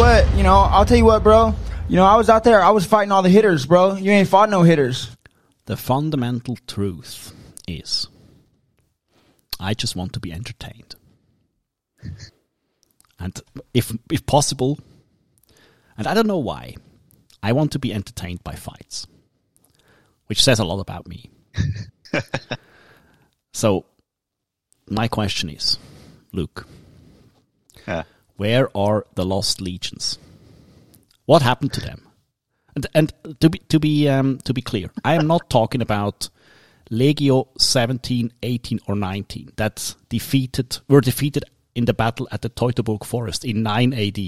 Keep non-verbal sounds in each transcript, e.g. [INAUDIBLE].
tell you what, you know, I'll tell you what, bro. You know, I was out there, I was fighting all the hitters, bro. You ain't fought no hitters. The fundamental truth is I just want to be entertained. [LAUGHS] And if if possible, and I don't know why, I want to be entertained by fights. Which says a lot about me. [LAUGHS] so my question is, Luke, Yeah. Where are the lost legions? What happened to them? And, and to be to be um, to be clear, I am not talking about Legio 17, 18, or 19 that defeated were defeated in the battle at the Teutoburg Forest in 9 AD.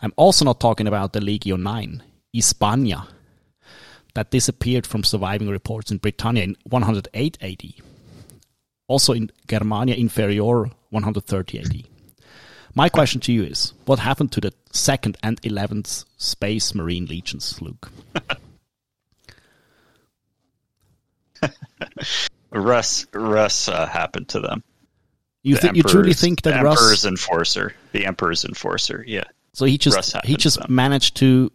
I'm also not talking about the Legio 9, Hispania, that disappeared from surviving reports in Britannia in 108 AD. Also in Germania Inferior 130 AD. My question to you is what happened to the second and 11th Space Marine Legions, Luke? [LAUGHS] Russ Russ uh, happened to them. You, The you truly think that the Russ Emperor's enforcer, the Emperor's enforcer, yeah. So he just he just them. managed to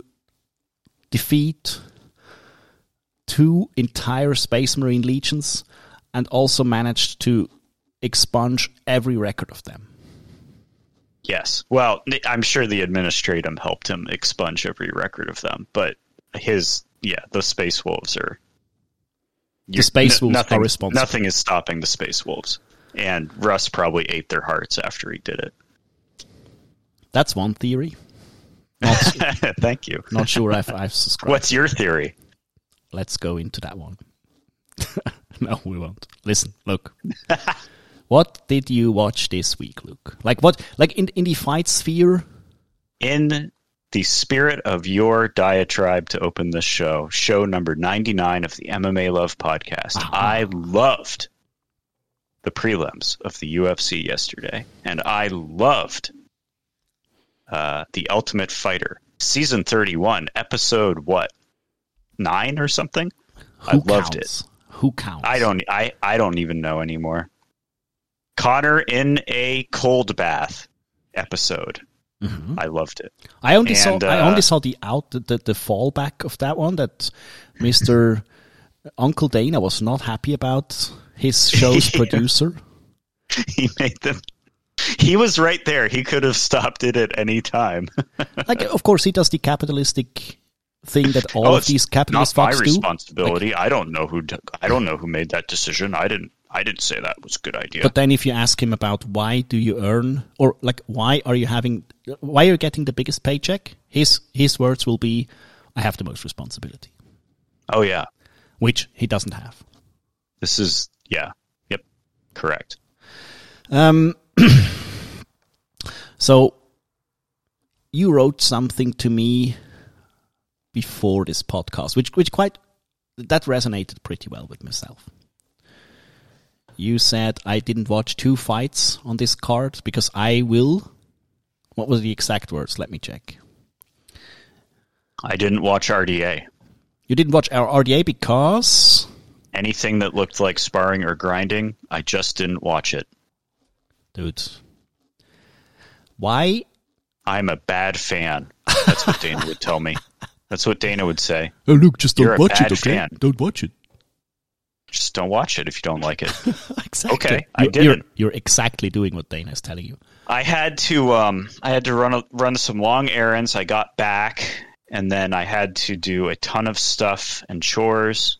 defeat two entire Space Marine legions and also managed to expunge every record of them. Yes. Well, I'm sure the administratum helped him expunge every record of them, but his yeah, the space wolves are The Space Wolves nothing, are responsible. Nothing is stopping the space wolves, and Russ probably ate their hearts after he did it. That's one theory. Not, [LAUGHS] Thank you. not sure if I've [LAUGHS] subscribed. What's your theory? Let's go into that one. [LAUGHS] no, we won't. Listen, look. What did you watch this week, Luke? Like what? Like in in the fight sphere? In the spirit of your diatribe to open this show, show number 99 of the MMA Love podcast, I loved the prelims of the UFC yesterday, and I loved uh, The Ultimate Fighter, season 31, episode what? Nine or something? I Who loved it. Who counts? I don't I, I don't even know anymore. Connor in a cold bath episode. Mm-hmm. I loved it. I only saw And, I uh, only saw the out the, the, the fallback of that one that Mister [LAUGHS] Uncle Dana was not happy about his show's [LAUGHS] Yeah. producer. He made them he was right there. He could have stopped it at any time. [LAUGHS] Like, of course, he does the capitalistic thing that all Oh, of these capitalist not my fucks responsibility. I don't know who I don't know who made that decision. I didn't I didn't say that was a good idea. But then, if you ask him about why do you earn, or like why are you having, why are you getting the biggest paycheck? His his words will be, "I have the most responsibility," oh yeah. which he doesn't have. This is yeah. Yep. Correct. Um, [CLEARS THROAT] so you wrote something to me before this podcast, which which quite that resonated pretty well with myself. You said I didn't watch two fights on this card because I will. What were the exact words? Let me check. I didn't watch RDA. You didn't watch our RDA because Anything that looked like sparring or grinding, I just didn't watch it. dude. Why? I'm a bad fan. That's what Dana would tell me. [LAUGHS] That's what Dana would say. Oh, look, just don't You're a bad fan. Don't watch it. Just don't watch it if you don't like it. [LAUGHS] Exactly. Okay, I You're- didn't. You're, you're exactly doing what Dana is telling you. I had to um I had to run a, run some long errands. I got back and then I had to do a ton of stuff and chores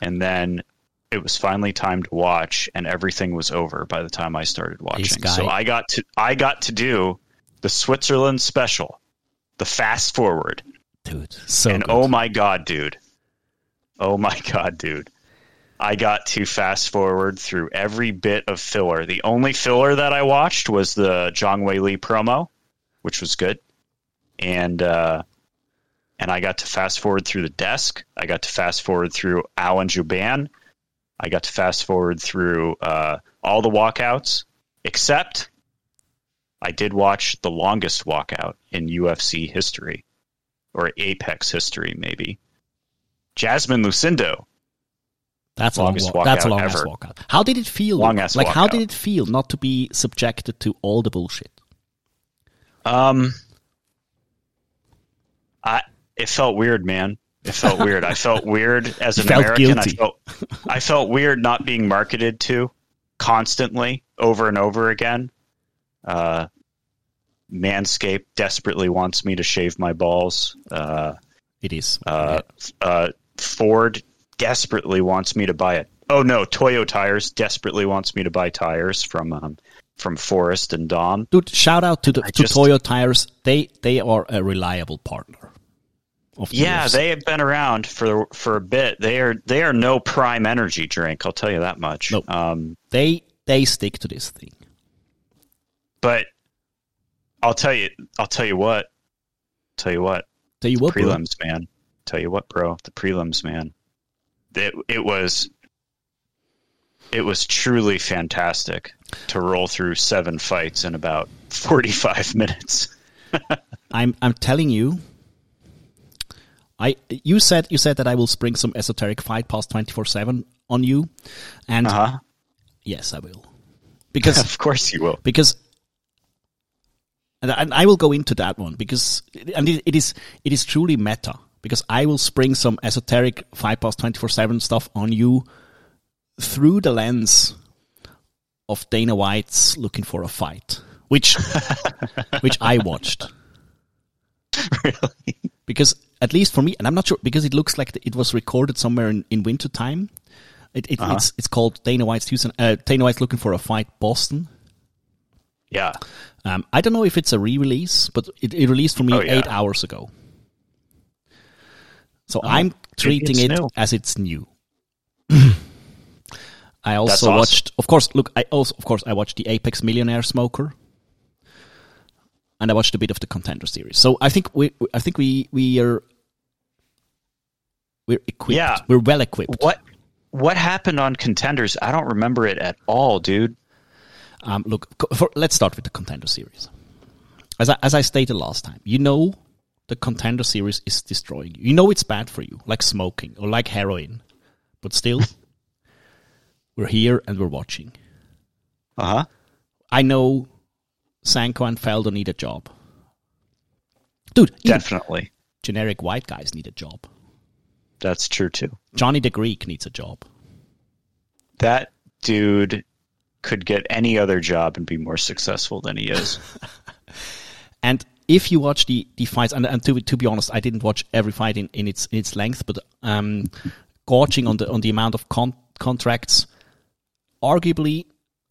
and then it was finally time to watch and everything was over by the time I started watching. guy- So I got to I got to do the Switzerland special, the fast forward. Dude, so and good. oh my god, dude. Oh my [LAUGHS] god, dude. I got to fast forward through every bit of filler. The only filler that I watched was the Zhang Weili promo, which was good. And uh and I got to fast forward through the desk. I got to fast forward through Alan Jouban. I got to fast forward through uh, all the walkouts, except I did watch the longest walkout in UFC history or Apex history, maybe. Jasmine Lucindo. That's a long walk. That's a walkout long ass walkout. How did it feel? Long ass like how did it feel not to be subjected to all the bullshit? Um, I it felt weird, man. It felt weird. I felt [LAUGHS] weird as an felt American. guilty. I felt I felt weird not being marketed to constantly over and over again. Uh, Manscaped desperately wants me to shave my balls. Uh, It is. uh, uh, Ford desperately wants me to buy it. Oh no, Toyo Tires desperately wants me to buy tires from um, from Forest and Dom. Dude, shout out to the I to just- Toyo Tires. They they are a reliable partner. The Yeah, they have been around for for a bit. They are they are no prime energy drink. I'll tell you that much. Nope. Um, they they stick to this thing. but I'll tell you, I'll tell you what, tell you what, Tell you what, bro. prelims, man. Tell you what, bro, the prelims, man. It it was it was truly fantastic to roll through seven fights in about forty five [LAUGHS] minutes. [LAUGHS] I'm I'm telling you. I you said you said that I will spring some esoteric fight four seven on you, and Uh huh. yes, I will, because [LAUGHS] Of course you will. because and I, and I will go into that one because and it, it is it is truly meta because I will spring some esoteric five past twenty four seven stuff on you through the lens of Dana White's looking for a fight, which [LAUGHS] which I watched really? because at least for me, and I'm not sure because it looks like it was recorded somewhere in, in winter time. It, it, It's it's called Dana White's Tucson, uh, Dana White's looking for a fight Boston. Yeah. Um, I don't know if it's a re-release, but it, it released for me Oh, yeah. eight hours ago. So I'm treating it new. as it's new. [CLEARS THROAT] I also awesome. watched, of course. Look, I also, of course, I watched the Apex Millionaire Smoker, and I watched a bit of the Contender series. So I think we, I think we, we are, we're equipped. Yeah. We're well equipped. What what happened on contenders? I don't remember it at all, dude. Um, look, for, let's start with the contender series. As I, as I stated last time, you know the contender series is destroying you. You know it's bad for you, like smoking or like heroin, but still, [LAUGHS] we're here and we're watching. Uh huh. I know Sanko and Felder need a job. Dude, Definitely. generic white guys need a job. That's true too. Johnny the Greek needs a job. That dude could get any other job and be more successful than he is. [LAUGHS] And if you watch the, the fights, and, and to, to be honest, I didn't watch every fight in, in its in its length, but um, gorging on the on the amount of con- contracts, arguably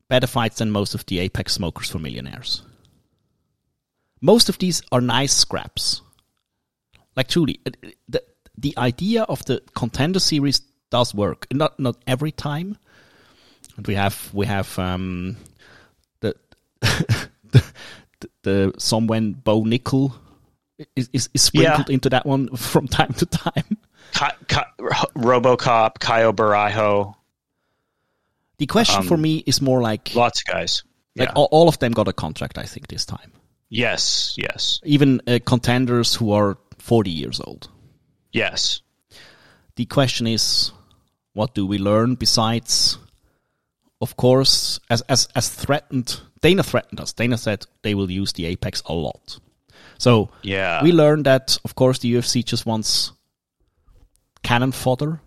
better fights than most of the Apex smokers for millionaires. Most of these are nice scraps. Like truly, uh, the the idea of the contender series does work. Not not every time. And we have we have um, the [LAUGHS] the, the someone Bo Nickal is, is, is sprinkled into that one from time to time. Ki- Ki- RoboCop, Caio Borralho, The question for me is more like lots of guys. like Yeah. all, all of them got a contract. I think this time, yes, yes, even uh, contenders who are forty years old. yes. The question is, what do we learn besides? Of course, as as as threatened, Dana threatened us. Dana said they will use the Apex a lot. So Yeah. we learned that, of course, the UFC just wants cannon fodder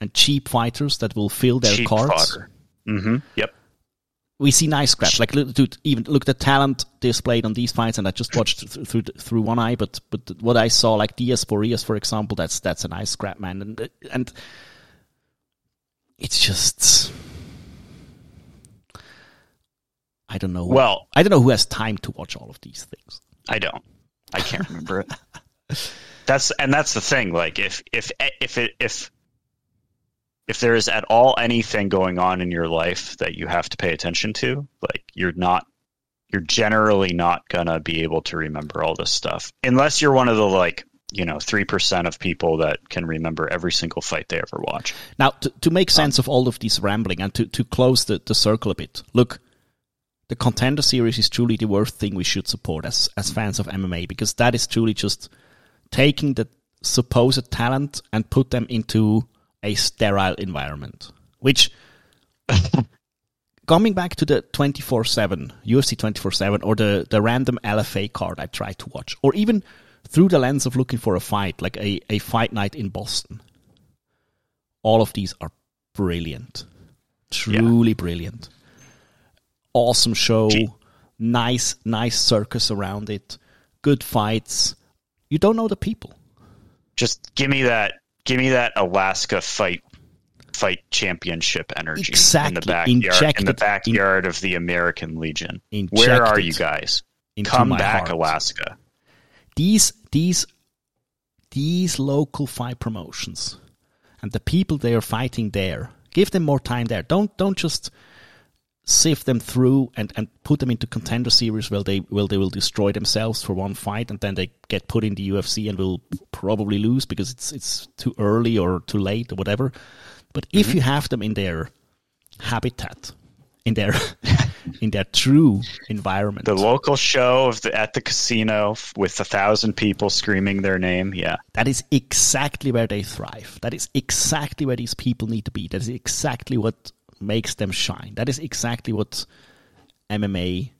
and cheap fighters that will fill their Cheap cards. Mm-hmm. Yep. We see nice scraps. Like, dude, even look at the talent displayed on these fights, and I just watched th- through through one eye. But but what I saw, like Diaz Forias, for example, that's that's a nice scrap, man, and and it's just. I don't know. Well- I don't know who has time to watch all of these things. I don't. I can't remember it. That's and that's the thing. Like if if if it if if there is at all anything going on in your life that you have to pay attention to, like you're not you're generally not gonna be able to remember all this stuff unless you're one of the like you know three percent of people that can remember every single fight they ever watch. Now, to, to make sense of all of this rambling and to, to close the, the circle a bit, look, the contender series is truly the worst thing we should support as, as fans of MMA because that is truly just taking the supposed talent and put them into a sterile environment, which [LAUGHS] coming back to the 24-7, UFC 24-7, or the, the random LFA card I try to watch, or even through the lens of looking for a fight, like a, a fight night in Boston. All of these are brilliant. Truly brilliant. Awesome show. Gee. Nice, nice circus around it. Good fights. You don't know the people. Just give me that. Give me that Alaska fight fight championship energy in the Exactly. backyard in Injected the in- backyard of the American Legion. Where are you guys? Come back, heart. Alaska. these these these local fight promotions and the people they are fighting there give them more time there don't don't just sift them through and, and put them into contender series where they will they will destroy themselves for one fight and then they get put in the UFC and will probably lose because it's it's too early or too late or whatever but if mm-hmm. you have them in their habitat in their [LAUGHS] in their true environment The local show of the at the casino with a thousand people screaming their name. Yeah, That is exactly where they thrive. That is exactly where these people need to be. That is exactly what makes them shine. That is exactly what MMA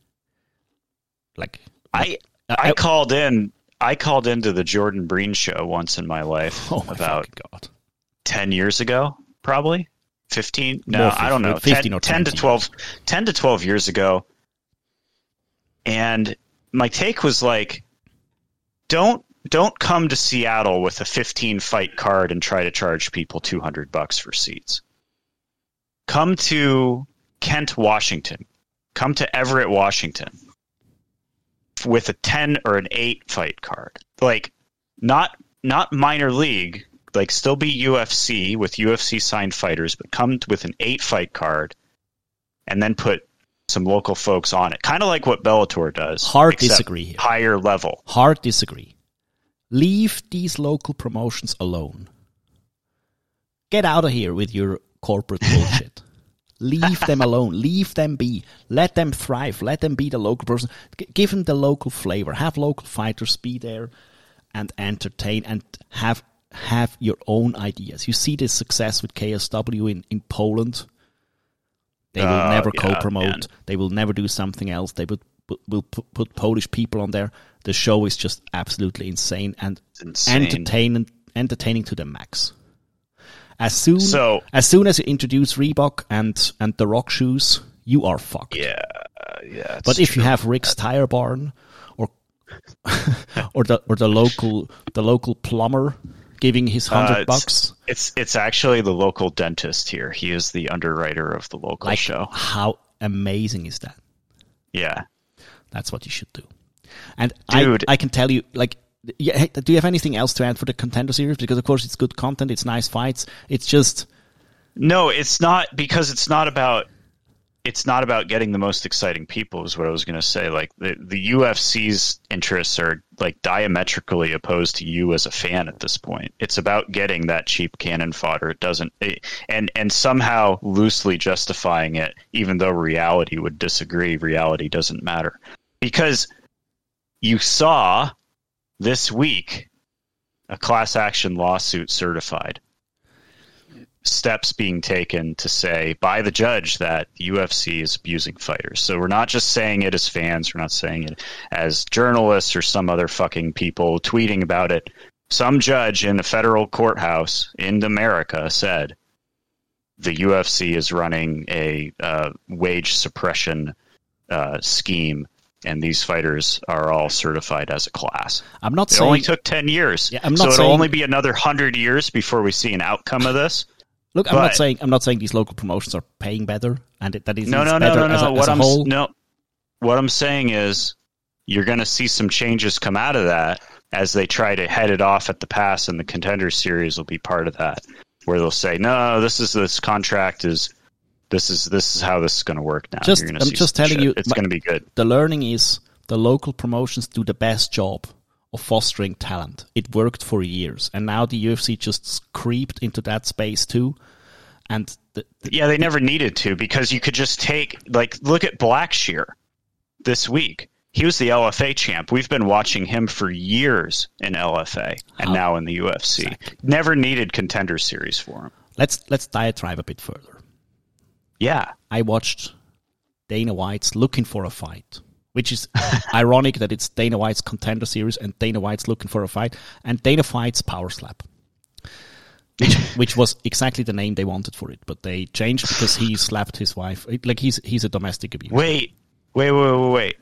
like I I- I called in. I called into the Jordan Breen show once in my life. [LAUGHS] oh my about god. 10 years ago, probably 15. No, More I don't know. 15 10, or 10 to 20 12, 10 to 12 years ago. And my take was like, don't, don't come to Seattle with a 15 fight card and try to charge people 200 bucks for seats. Come to Kent, Washington. Come to Everett, Washington with a 10 or an 8 fight card. Like, not not minor league, like still be UFC with UFC signed fighters, but come with an eight fight card, and then put some local folks on it, kind of like what Bellator does. Hard disagree here. Higher level. Hard disagree. Leave these local promotions alone. Get out of here with your corporate bullshit. [LAUGHS] Leave them alone. Leave them be. Let them thrive. Let them be the local person. G- give them the local flavor. Have local fighters be there and entertain and have have your own ideas. You see this success with KSW in, in Poland. They will Oh, never yeah, co-promote. man. They will never do something else. They will put, will put, put Polish people on there. The show is just absolutely insane and insane. entertaining, entertaining to the max. As soon So- as soon as you introduce Reebok and and the Rock shoes, you are fucked. Yeah, yeah. But if you have Rick's Tire Barn or [LAUGHS] or the or the local the local plumber giving his Uh, hundred it's- bucks, it's it's actually the local dentist here. He is the underwriter of the local like show. how amazing is that? Yeah. That's what you should do. And Dude. I I can tell you like. Yeah, do you have anything else to add for the contender series? Because of course it's good content, it's nice fights. It's just No, it's not because it's not about it's not about getting the most exciting people is what I was going to say. Like the the UFC's interests are like diametrically opposed to you as a fan at this point. It's about getting that cheap cannon fodder. It doesn't it, and and somehow loosely justifying it even though reality would disagree. Reality doesn't matter. Because you saw this week a class action lawsuit certified steps being taken to say by the judge that the UFC is abusing fighters. So we're not just saying it as fans, we're not saying it as journalists or some other fucking people tweeting about it. Some judge in a federal courthouse in America said the UFC is running a uh, wage suppression uh, scheme. And these fighters are all certified as a class. I'm not It saying only took ten years, Yeah, I'm not so not it'll only be another hundred years before we see an outcome of this. Look, I'm not saying I'm not saying these local promotions are paying better, and it, that is no, no, no, better no, as no. a, What as a I'm whole. no, what I'm saying is you're going to see some changes come out of that as they try to head it off at the pass, and the contender series will be part of that, where they'll say, "No, this is this contract is this is this is how this is going to work now." Just- I'm just telling shit. you, it's going to be good. The learning is the local promotions do the best job of fostering talent. It worked for years, and now the UFC just creeped into that space too. And the, the- Yeah, they never needed to because you could just take like look at Blackshear this week. He was the LFA champ. We've been watching him for years in LFA and How- now in the UFC. Never needed contender series for him. let's let's diatribe a bit further. Yeah. I watched Dana White's looking for a fight, which is [LAUGHS] ironic that it's Dana White's contender series and Dana White's looking for a fight, and Dana fights Power Slap. Which, [LAUGHS] which was exactly the name they wanted for it, but they changed because he slapped his wife. Like he's he's a domestic abuser. Wait, wait, wait, wait, wait.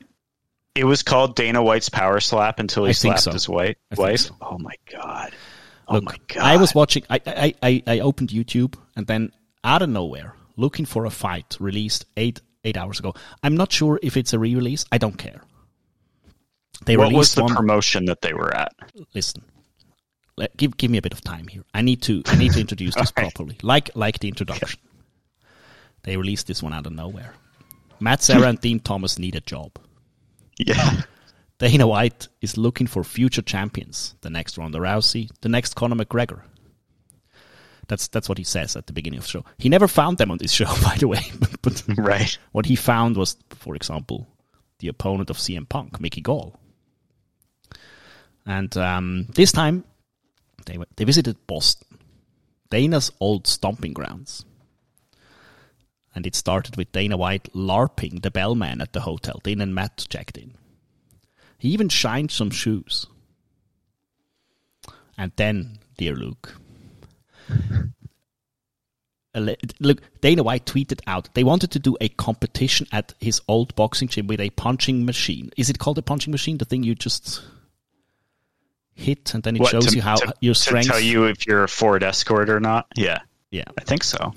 It was called Dana White's Power Slap until he I slapped so. his wife. Wife? so. Oh my god. Oh Look, my god. I was watching. I, I I I opened YouTube and then out of nowhere, looking for a fight released eight eight hours ago. I'm not sure if it's a re-release. I don't care. They What was released the one. promotion that they were at? listen, let, give give me a bit of time here. I need to I need to introduce this [LAUGHS] right. properly, like like the introduction. They released this one out of nowhere. Matt Serra and Dean Thomas need a job. Yeah. Dana White is looking for future champions. The next Ronda Rousey, the next Conor McGregor. That's that's what he says at the beginning of the show. He never found them on this show, [LAUGHS] by the way. but, but right. what he found was, for example, the opponent of CM Punk, Mickey Gall. And um, this time, they went, they visited Boston, Dana's old stomping grounds. And it started with Dana White larping the bellman at the hotel. Dana and Matt checked in. He even shined some shoes. And then, dear Luke, look, Dana White tweeted out they wanted to do a competition at his old boxing gym with a punching machine. Is it called a punching machine? The thing you just hit and then it What, shows to- you how to- your to tell you if you're a Ford Escort or not? Yeah. yeah, I think so.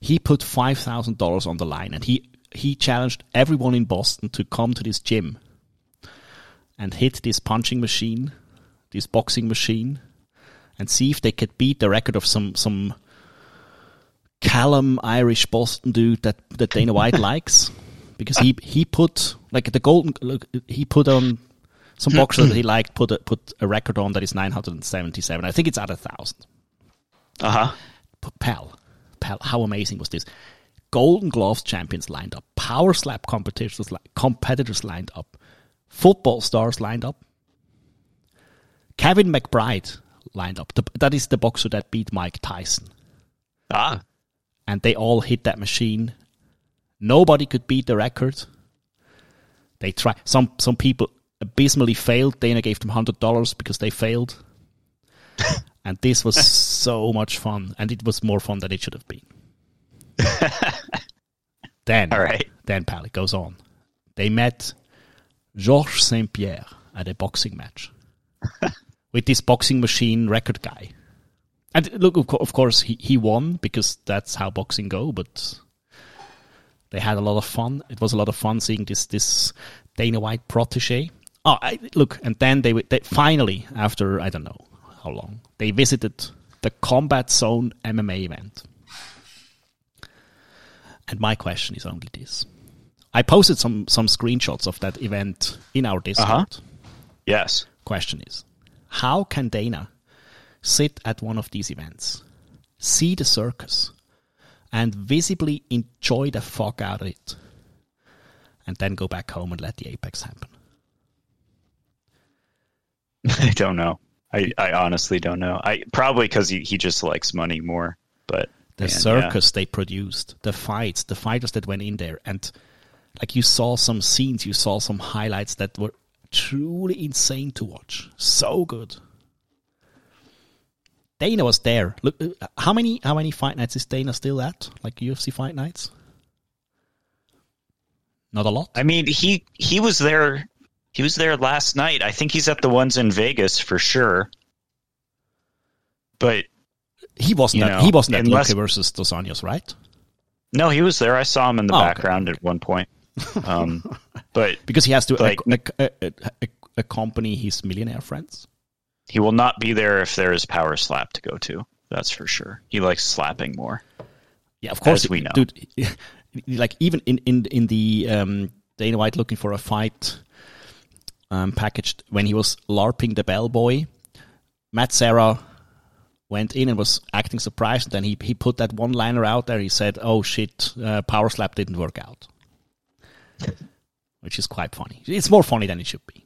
he put five thousand dollars on the line, and he he challenged everyone in Boston to come to this gym and hit this punching machine, this boxing machine, and see if they could beat the record of some some Callum Irish Boston dude that that Dana White [LAUGHS] likes, because he he put like the golden look he put on. Some [CLEARS THROAT] boxer that he liked put a, put a record on that is 977. I think it's at a thousand. Uh huh. But pal, pal, how amazing was this? Golden Gloves champions lined up, Power Slap competitors competitors lined up, football stars lined up, Kevin McBride lined up. The, that is the boxer that beat Mike Tyson, Ah. and they all hit that machine. Nobody could beat the record. They try. Some some people abysmally failed. Dana gave them hundred dollars because they failed. [LAUGHS] and this was so much fun, and it was more fun than it should have been. [LAUGHS] then, All right. then pal, it goes on. They met Georges Saint Pierre at a boxing match [LAUGHS] with this boxing machine record guy. And look, of, co- of course, he, he won because that's how boxing go. But they had a lot of fun. It was a lot of fun seeing this this Dana White protege. Oh, I, look, and then they, they finally, after I don't know how long, they visited the Combat Zone MMA event. And my question is only this: I posted some some screenshots of that event in our Discord. Uh-huh. Yes. Question is, how can Dana sit at one of these events, see the circus, and visibly enjoy the fuck out of it, and then go back home and let the apex happen? [LAUGHS] I don't know. I, I honestly don't know. I probably because he, he just likes money more. But the man, yeah. circus they produced, the fights, the fighters that went in there, and like you saw some scenes, you saw some highlights that were truly insane to watch. So good. Dana was there. Look, uh, how many how many fight nights is Dana still at? Like UFC fight nights? Not a lot. I mean, he he was there. He was there last night. I think he's at the ones in Vegas for sure. But He wasn't. at, know, he wasn't at unless- Luque versus Dos Anjos, right? no, he was there. I saw him in the Oh, okay. background at one point. Um, but [LAUGHS] Because he has to Like- ac- ac- ac- ac- accompany his millionaire friends. he will not be there if there is power slap to go to. That's for sure. He likes slapping more. Yeah, of course we know. dude. [LAUGHS] Like even in in in the um, Dana White looking for a fight um, packaged when he was larping the bellboy, Matt Serra went in and was acting surprised. Then he he put that one liner out there. He said, "Oh shit, uh, power slap didn't work out," which is quite funny. It's more funny than it should be.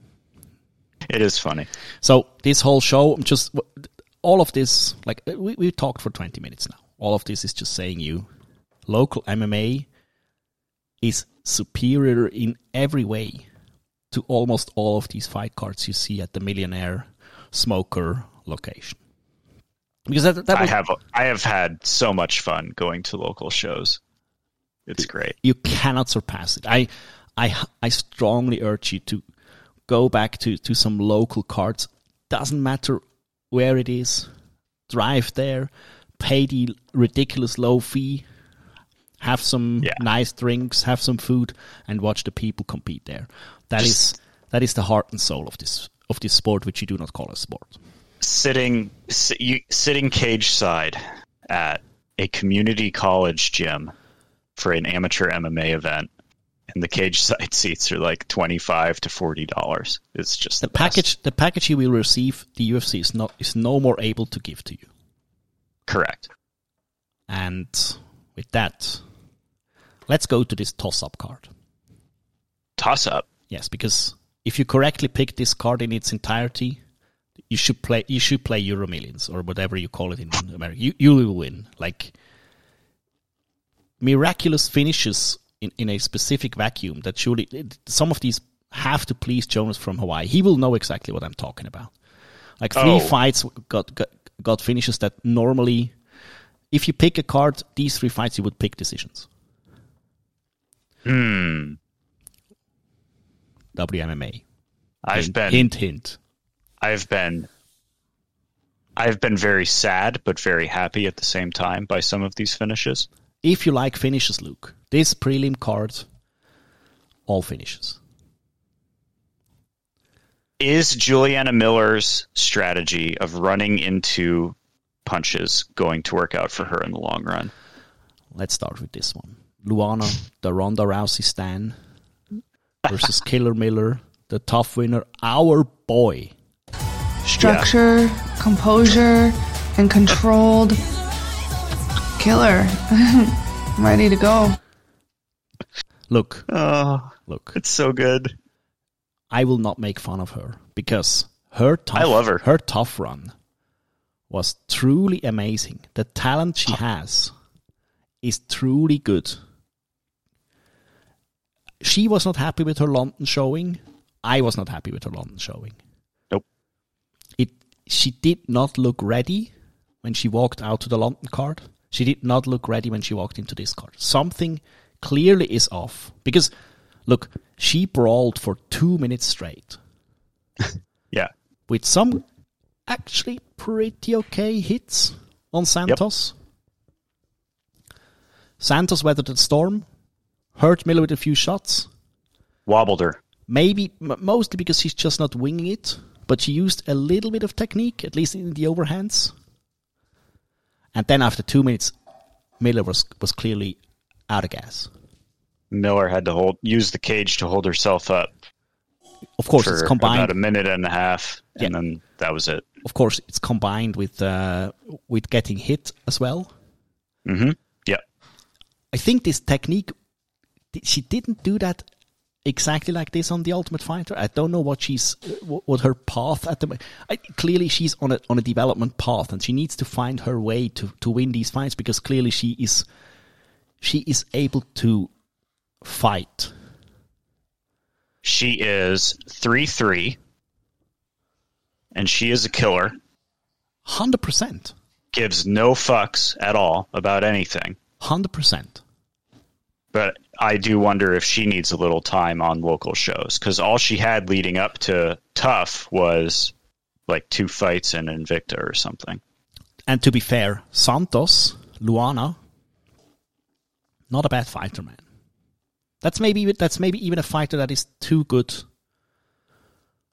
It is funny. So this whole show, just all of this, like uh, we we talked for 20 minutes now. All of this is just saying you, local MMA is superior in every way to almost all of these fight cards you see at the millionaire smoker location. Because that, that I have I have had so much fun going to local shows. It's great. you cannot surpass it. I, I, I strongly urge you to go back to, to some local cards. Doesn't matter where it is. Drive there, pay the ridiculous low fee, have some Yeah. nice drinks, have some food, and watch the people compete there. That is Just- that is the heart and soul of this of this sport, which you do not call a sport. Sitting si- you, sitting cage side at a community college gym for an amateur MMA event, and the cage [LAUGHS] side seats are like twenty five to forty dollars. It's just The the, best. package the package you will receive, the UFC is not is no more able to give to you. Correct. And with that, let's go to this toss up card. Toss up. Yes, because if you correctly pick this card in its entirety, you should play you should play Euro Millions or whatever you call it in America. You you will win. Like miraculous finishes in, in a specific vacuum that surely some of these have to please Jonas from Hawaii. He will know exactly what I'm talking about. Like three Oh. fights got, got got finishes that normally if you pick a card, these three fights you would pick decisions. Hmm. WMMA. I've hint, been hint hint. I've been I've been very sad but very happy at the same time by some of these finishes. If you like finishes, Luke, this prelim card, all finishes. Is Juliana Miller's strategy of running into punches going to work out for her in the long run? Let's start with this one. Luana, the Ronda Rousey Stan versus [LAUGHS] Killer Miller, the TUF winner, our boy. Structure, composure, and controlled. Killer. [LAUGHS] I'm ready to go. Look, Oh, look, it's so good. I will not make fun of her because her tough, I love her. Her TUF run was truly amazing. The talent she has is truly good. She was not happy with her London showing. I was not happy with her London showing. Nope. It she did not look ready when she walked out to the London card. She did not look ready when she walked into this card. Something clearly is off because look, she brawled for 2 minutes straight [LAUGHS] Yeah. with some actually pretty okay hits on Santos. Santos weathered the storm, hurt Miller with a few shots. Wobbled her. Maybe m- mostly because she's just not winging it, but she used a little bit of technique, at least in the overhands. And then after two minutes, Miller was was clearly out of gas. Miller had to hold use the cage to hold herself up Of course, it's about combined. a minute and a half, and Yeah. then that was it. Of course, it's combined with uh, with getting hit as well. Mm-hmm. Yeah. I think this technique, she didn't do that exactly like this on the Ultimate Fighter. I don't know what she's, what, what her path at the. I, clearly, she's on a on a development path, and she needs to find her way to to win these fights because clearly she is, she is able to fight. She is three three, and she is a killer. Hundred percent, Gives no fucks at all about anything. hundred percent. But I do wonder if she needs a little time on local shows because all she had leading up to TUF was like two fights in Invicta or something. And to be fair, Santos Luana, not a bad fighter, man. That's maybe that's maybe even a fighter that is too good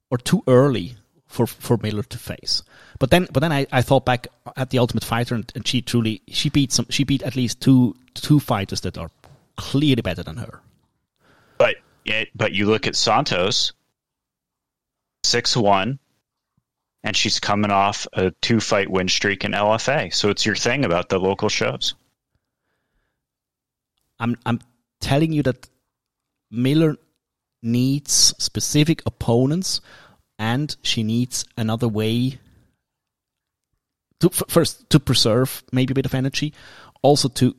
or too early for for Miller to face. But then but then I, I thought back at the Ultimate Fighter and, and she truly she beat some she beat at least two two fighters that are clearly better than her. But yeah, but you look at Santos, six one, and she's coming off a two fight win streak in LFA. So it's your thing about the local shows. I'm I'm telling you that Miller needs specific opponents, and she needs another way to f- first to preserve maybe a bit of energy, also to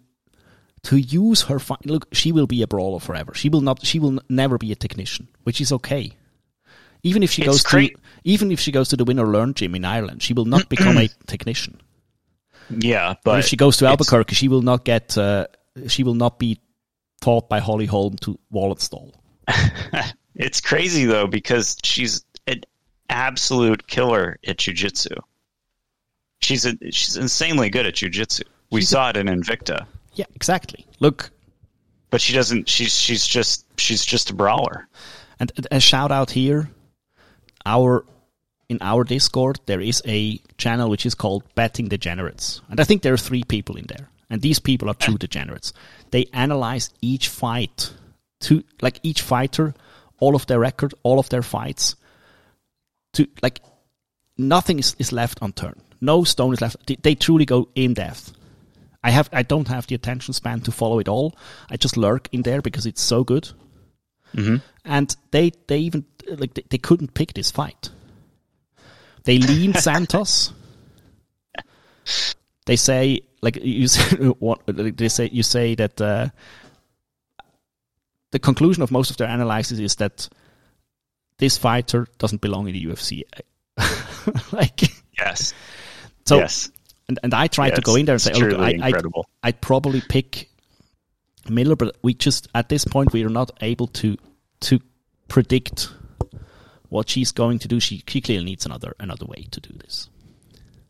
to use her fi- look, she will be a brawler forever. She will not. She will never be a technician, which is okay. Even if she It's goes great. to even if she goes to the Win or Learn gym in Ireland, she will not [CLEARS THROAT] become a technician. Yeah, But but if she goes to Albuquerque, she will not get. Uh, she will not be taught by Holly Holm to wall install. [LAUGHS] It's crazy though because she's an absolute killer at jujitsu. She's a, she's insanely good at jujitsu. We saw it in Invicta, Yeah, exactly. Look, but she doesn't. She's she's just she's just a brawler. And a shout out here, our in our Discord there is a channel which is called Betting Degenerates, and I think there are three people in there, and these people are true degenerates. They analyze each fight to like each fighter, all of their record, all of their fights, to like nothing is, is left unturned. No stone is left. They, they truly go in depth. I have I don't have the attention span to follow it all. I just lurk in there because it's so good and they they even like they, they couldn't pick this fight. They lean [LAUGHS] Santos. They say like you say, [LAUGHS] what they say you say that uh, the conclusion of most of their analysis is that this fighter doesn't belong in the UFC. [LAUGHS] like Yes, so yes, and, and I tried Yeah, to go in there and say, oh, look, I, I, incredible. I'd probably pick Miller, but we just at this point we are not able to to predict what she's going to do. She, she clearly needs another another way to do this.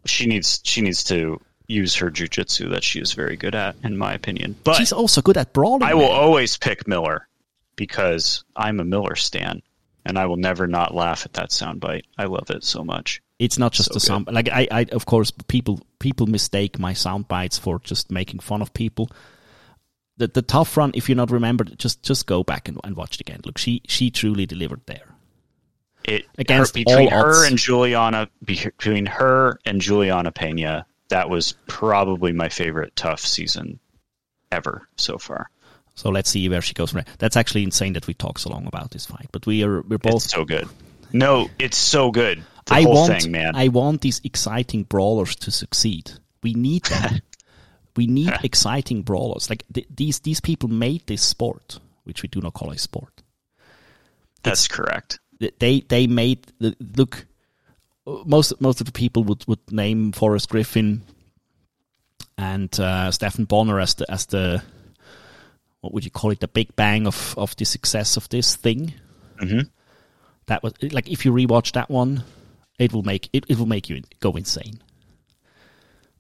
she needs she needs to use her jujitsu that she is very good at, in my opinion. But She's also good at brawling. I will man. always pick Miller because I'm a Miller stan, and I will never not laugh at that soundbite. I love it so much. It's not just So the sound. Like I, I, of course, people people mistake my sound bites for just making fun of people. The the TUF run, if you're not remembered, just just go back and, and watch it again. Look, she she truly delivered there. It Against her, between all her odds. and Juliana between her and Julianna Peña, that was probably my favorite TUF season ever so far. So let's see where she goes from there. That's actually insane that we talk so long about this fight, but we are we're both It's so good. No, it's so good. The I whole want, thing, man. I want these exciting brawlers to succeed. We need [LAUGHS] them. we need exciting brawlers. Like th- these, these people made this sport, which we do not call a sport. That's correct. They, they made the look. Most, most of the people would, would name Forrest Griffin and uh, Stephan Bonnar as the, as the, what would you call it, the big bang of, of the success of this thing. Mhm. That was like if you rewatch that one, it will make it, it will make you go insane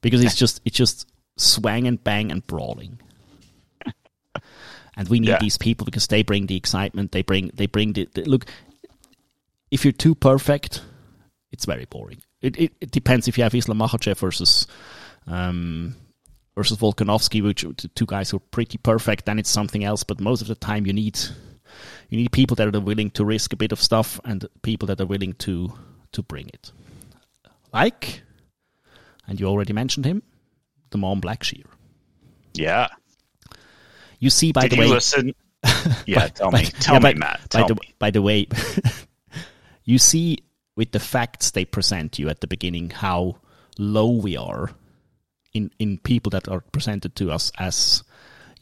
because it's just it's just swang and bang and brawling. And we need Yeah. these people because they bring the excitement. They bring they bring the, the look. If you're too perfect, it's very boring. It, it, it depends if you have Islam Makhachev versus um, versus Volkanovski, which two guys who are pretty perfect. Then it's something else. But most of the time, you need you need people that are willing to risk a bit of stuff and people that are willing to to bring it. Like, and you already mentioned him, Da'Mon Blackshear. Yeah. You see, by Did the way, listen? [LAUGHS] Yeah, tell me. Tell yeah, me, by, Matt. By Tell the, me. by the way, [LAUGHS] you see with the facts they present you at the beginning how low we are in in people that are presented to us as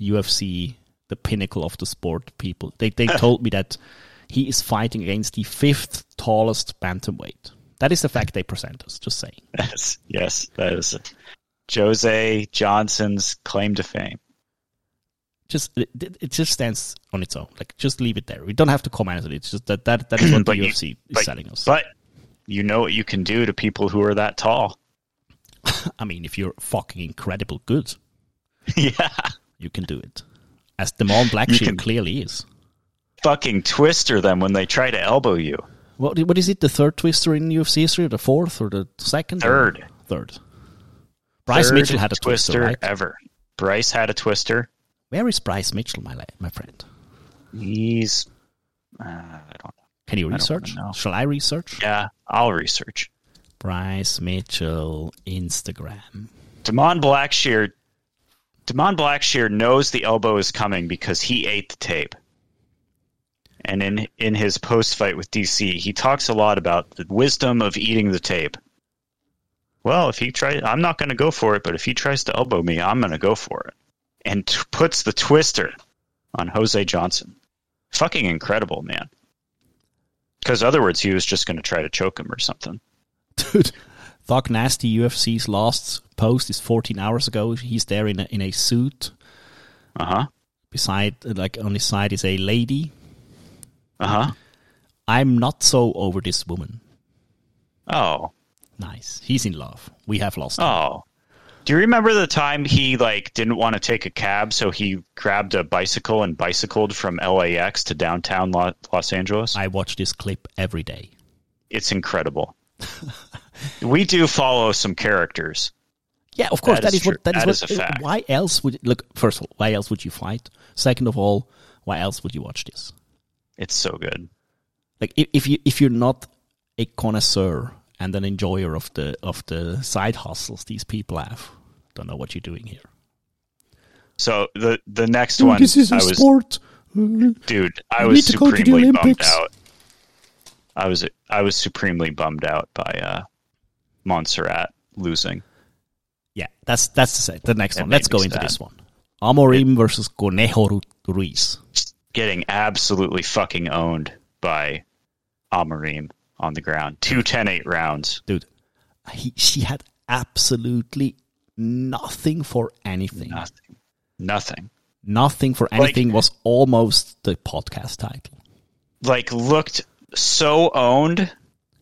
UFC the pinnacle of the sport people. They they [LAUGHS] told me that he is fighting against the fifth tallest bantamweight. That is the fact they present us. Just saying. [LAUGHS] Yes, yes, that is it. Jose Johnson's claim to fame. Just it, it just stands on its own. Like just leave it there. We don't have to comment on it. It's just that that, that is [CLEARS THROAT] what the But you- UFC is but- selling us. But you know what you can do to people who are that tall. [LAUGHS] I mean, if you're fucking incredible good, [LAUGHS] yeah. you can do it. As Da'Mon Blackshear can- clearly is. Fucking twister them when they try to elbow you. What what is it? The third twister in UFC history, or the fourth, or the second? Third. Third. Bryce Third Mitchell had a twister, right? ever. Bryce had a twister. Where is Bryce Mitchell, my la- my friend? He's uh, I don't know. Can you research? know. Shall I research? Yeah, I'll research. Bryce Mitchell Instagram. Da'Mon Blackshear Da'Mon Blackshear knows the elbow is coming because he ate the tape. And in in his post fight with DC, he talks a lot about the wisdom of eating the tape. Well, if he tries, I'm not going to go for it, but if he tries to elbow me, I'm going to go for it. and t- puts the twister on Jose Johnson. Fucking incredible, man. Because other words, he was just going to try to choke him or something. Dude, Thug Nasty UFC's last post is 14 hours ago. He's there in a, in a suit. Uh huh. Beside, like on his side, is a lady. Uh huh. I'm not so over this woman. Oh. Nice. He's in love. We have lost. him. Oh. Do you remember the time he like didn't want to take a cab, so he grabbed a bicycle and bicycled from LAX to downtown Los Angeles? I watch this clip every day. It's incredible. [LAUGHS] we do follow some characters. Yeah, of course. That that is is, what. true. That is That what. is a fact. Why else would look? First of all, why else would you fight? Second of all, why else would you watch this? It's so good. Like if, if you if you're not a connoisseur and an enjoyer of the of the side hustles these people have, don't know what you're doing here. So the the next one, this I was sport. dude, I was need to go to the supremely bummed out. I was I was supremely bummed out by uh, Montserrat losing. Yeah, that's that's the, the next one. Let's go into this one. Amorim versus Conejo Ru- Ruiz. Getting absolutely fucking owned by Amorim on the ground. Two 10-8 rounds. Dude, he, she had absolutely nothing for anything. Nothing. Nothing. Nothing for anything was almost the podcast title. Like looked so owned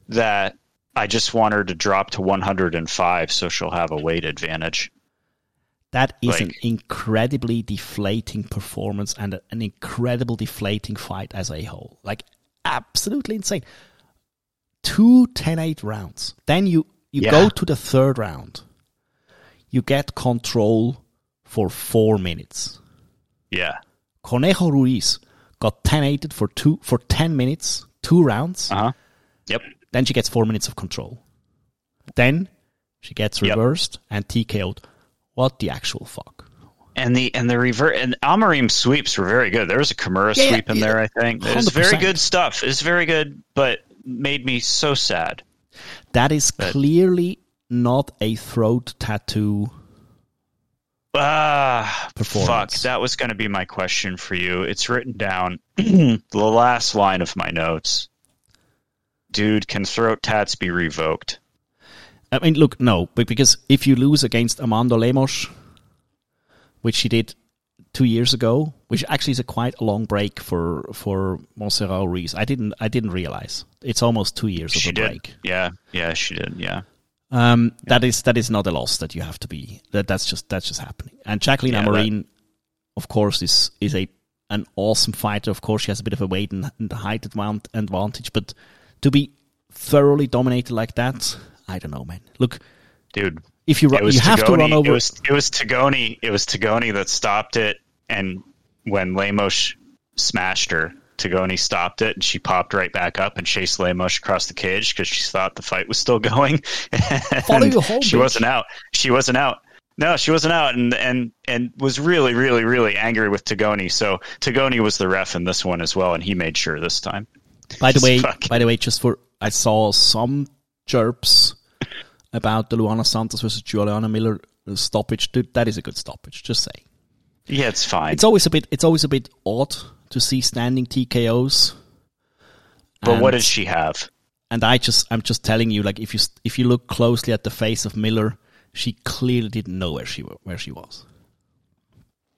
that I just want her to drop to 105 so she'll have a weight advantage. That is Like- an incredibly deflating performance and a- an incredible deflating fight as a whole. Like absolutely insane. Two 10-8 rounds. Then you you Yeah. go to the third round. You get control for 4 minutes. Yeah. Conejo Ruiz got 10-8 for two for 10 minutes, two rounds. Uh-huh. Yep. Then she gets 4 minutes of control. Then she gets Yep. reversed and TKO'd. What the actual fuck? And the and the revert and Amorim's sweeps were very good. There was a Kimura Yeah, yeah, sweep in yeah. there, I think. It was very good stuff. It's very good, but made me so sad. That is clearly not a throat tattoo. Ah, fuck. That was going to be my question for you. It's written down [CLEARS THROAT] the last line of my notes. Dude, can throat tats be revoked? I mean, look, no, but because if you lose against Amanda Lemos, which she did two years ago, which actually is a quite a long break for for Montserrat Ruiz. I didn't I didn't realize it's almost two years of a did. break. Yeah, yeah, she did. Yeah. Um, that is that is not a loss that you have to be. That that's just that's just happening. And Jacqueline Yeah, Amorim, of course, is is a an awesome fighter. Of course, she has a bit of a weight and, and height advantage, but to be thoroughly dominated like that, I don't know, man. Look, Dude, if you it ru- was you have to run over. It was it was Tognoni. It was Tognoni that stopped it, and when Lemos smashed her, Tognoni stopped it, and she popped right back up and chased Lemos across the cage because she thought the fight was still [LAUGHS] going. Follow you home, She bitch. wasn't out. She wasn't out. No, she wasn't out, and and and was really, really, really angry with Tognoni. So Tognoni was the ref in this one as well, and he made sure this time. By the [LAUGHS] way, by the way, just for I saw some chirps about the Luana Santos versus Juliana Miller stoppage. Dude, that is a good stoppage. Just say. Yeah, it's fine. It's always a bit. It's always a bit odd to see standing TKOs. but what does she have? And I just, I'm just telling you, like if you if you look closely at the face of Miller, she clearly didn't know where she where she was.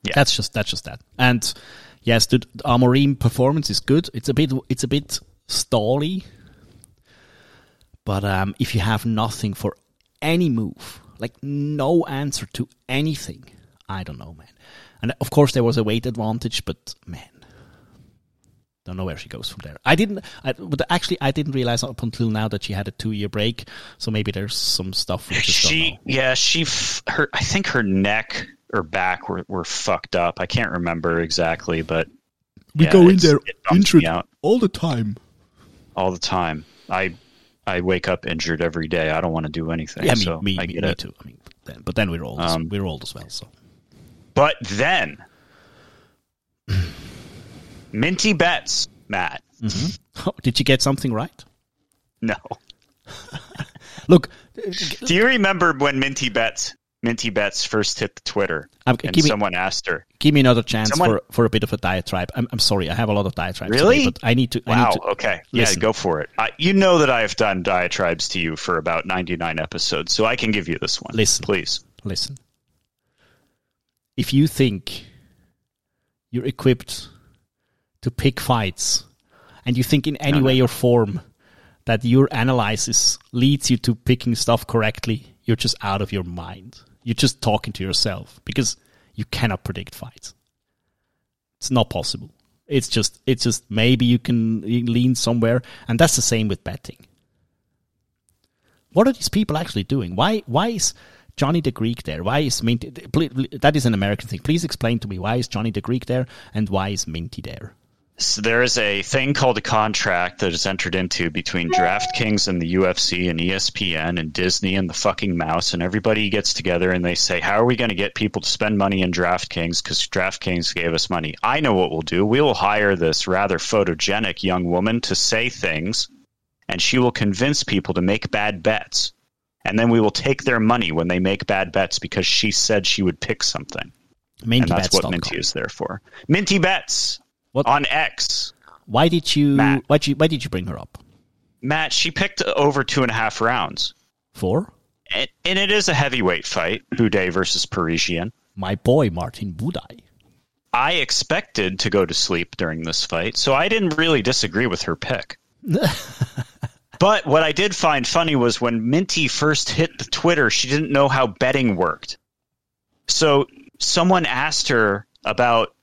Yeah. That's just that's just that. And yes, the Amorim performance is good. It's a bit it's a bit stally. But um, if you have nothing for any move, like no answer to anything, I don't know, man. And of course there was a weight advantage, but man, don't know where she goes from there. I didn't, I, but actually I didn't realize up until now that she had a two year break. So maybe there's some stuff we just don't she know. yeah she f- her i think her neck or back were, were fucked up i can't remember exactly but We yeah, go in there it injured all the time. all the time i i wake up injured every day i don't want to do anything Yeah, me, so me, i me, get me it too. I mean, then, but then we're old. Um, we're old as well. So but then minty bets matt [LAUGHS] Oh, did you get something right? no [LAUGHS] Look, do you remember when minty bets Minty Betts first hit the Twitter, Um, and give me- someone asked her, Give me another chance Someone- for, for a bit of a diatribe. I'm, I'm sorry, I have a lot of diatribes. Really? today, but I need to. I Wow. need to, okay. Listen. Yeah, go for it. I, you know that I have done diatribes to you for about 99 episodes, so I can give you this one. Listen. Please. listen. If you think you're equipped to pick fights, and you think in any No, no. way or form that your analysis leads you to picking stuff correctly, you're just out of your mind. You're just talking to yourself because you cannot predict fights. It's not possible. It's just, it's just maybe you can lean somewhere, and that's the same with betting. What are these people actually doing? Why why is Johnny the Greek there? Why is Minty? That is an American thing. Please explain to me why is Johnny the Greek there and why is Minty there? So there is a thing called a contract that is entered into between DraftKings and the UFC and ESPN and Disney and the fucking mouse, and everybody gets together and they say, "How are we going to get people to spend money in DraftKings? Because DraftKings gave us money." I know what we'll do. We will hire this rather photogenic young woman to say things, and she will convince people to make bad bets, and then we will take their money when they make bad bets because she said she would pick something, and that's what. Minty is there for. Minty Bets What- on X. Why did you Matt. why did you why did you bring her up? Matt, she picked over two and a half rounds. Four. And, and it is a heavyweight fight, Buday versus Parisian. my boy Martin Buday. I expected to go to sleep during this fight, so I didn't really disagree with her pick. [LAUGHS] but what I did find funny was when Minty first hit the Twitter, she didn't know how betting worked. So someone asked her about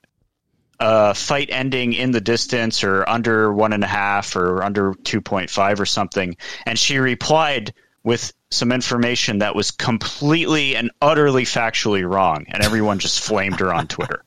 a fight ending in the distance or under one and a half or under 2.5 or something. And she replied with some information that was completely and utterly factually wrong. And everyone just flamed her on Twitter.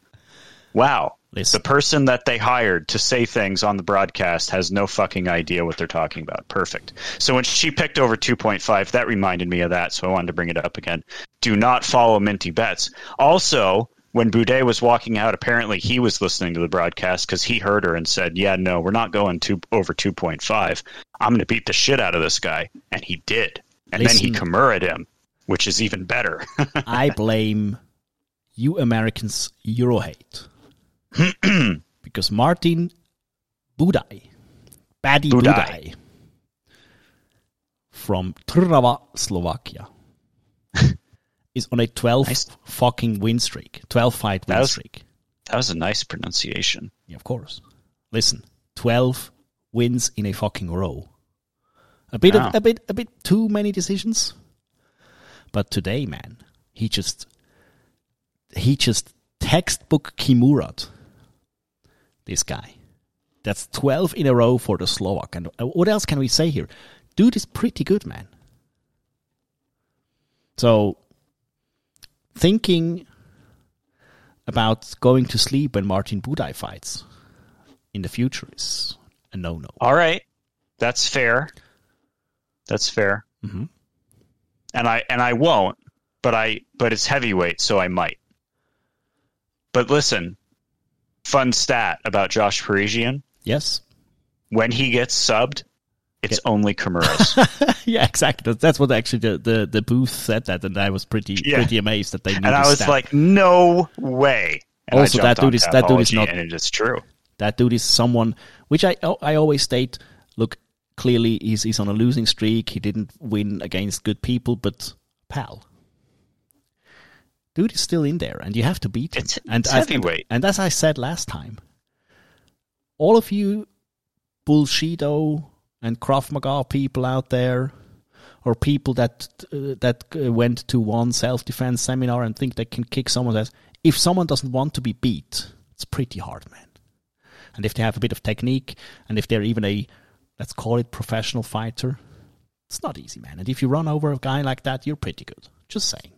Wow. Listen. The person that they hired to say things on the broadcast has no fucking idea what they're talking about. Perfect. So when she picked over 2.5, that reminded me of that. So I wanted to bring it up again. Do not follow Minty Bets. Also, when Buday was walking out, apparently he was listening to the broadcast because he heard her and said, "Yeah, no, we're not going two, over 2.5. I'm going to beat the shit out of this guy," and he did. And then he Listen. Kimura'd him, which is even better. [LAUGHS] I blame you Americans Euro hate. [CLEARS THROAT] because Martin Budai, Budaj. Budai, from Trnava, Slovakia, is on a 12 Nice. fucking win streak, 12 fight win That was- streak. that was a nice pronunciation. Yeah, of course. Listen, 12 wins in a fucking row. A bit of, a bit a bit too many decisions. But today, man, he just he just textbook Kimurad. This guy. That's 12 in a row for the Slovak. And uh, what else can we say here? Dude is pretty good, man. So thinking about going to sleep when Martin Buday fights in the future is a no-no. All right, that's fair. That's fair. Mhm. And I and I won't, but I but it's heavyweight, so I might. But listen, fun stat about Josh Parisian: Yes. when he gets subbed, it's only Kimura's. [LAUGHS] yeah, exactly. That's, what actually the, the, the booth said that, and I was pretty Yeah. pretty amazed that they knew and I was stat. like, no way. And Also, that dude is- that dude is not- and it is true. that dude is someone which I I always state. Look, clearly he's he's on a losing streak. He didn't win against good people, but pal, dude is still in there, and you have to beat him. It's- and it's as- heavyweight. And, as I said last time, all of you bullshido and Krav Maga people out there, or people that uh, that uh, went to one self defense seminar and think they can kick someone's ass. If someone doesn't want to be beat, it's pretty hard, man. And if they have a bit of technique, and if they're even a let's call it professional fighter, it's not easy, man. And if you run over a guy like that, you're pretty good. Just saying.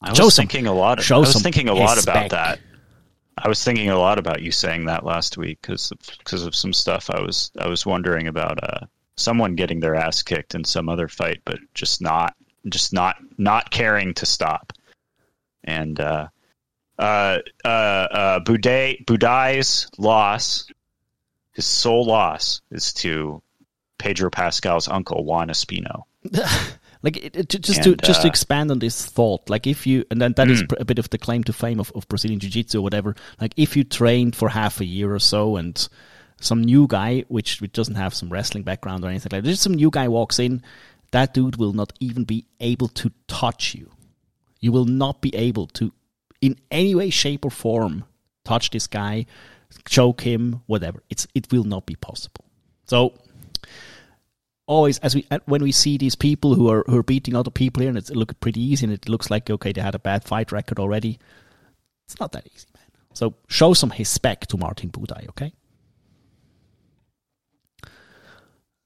I was Show some- thinking a lot. Of, I was some thinking a lot respect. about that. I was thinking a lot about you saying that last week because because of some stuff I was I was wondering about uh, someone getting their ass kicked in some other fight, but just not just not not caring to stop. And uh, uh, uh, uh, Buday's loss, his sole loss, is to Pedro Pascal's uncle Juan Espino. [LAUGHS] like it, it, ju- just to And, just to uh, expand on this thought like if you and then that is Mm. pr- a bit of the claim to fame of, of brazilian jiu-jitsu or whatever. Like if you trained for half a year or so and some new guy which, which doesn't have some wrestling background or anything like that just some new guy walks in that dude will not even be able to touch you. You will not be able to in any way shape or form touch this guy choke him whatever. It's it will not be possible. So always as we when we see these people who are who are beating other people here and it's, it look pretty easy and it looks like okay they had a bad fight record already it's not that easy man so show some respect to martin budai okay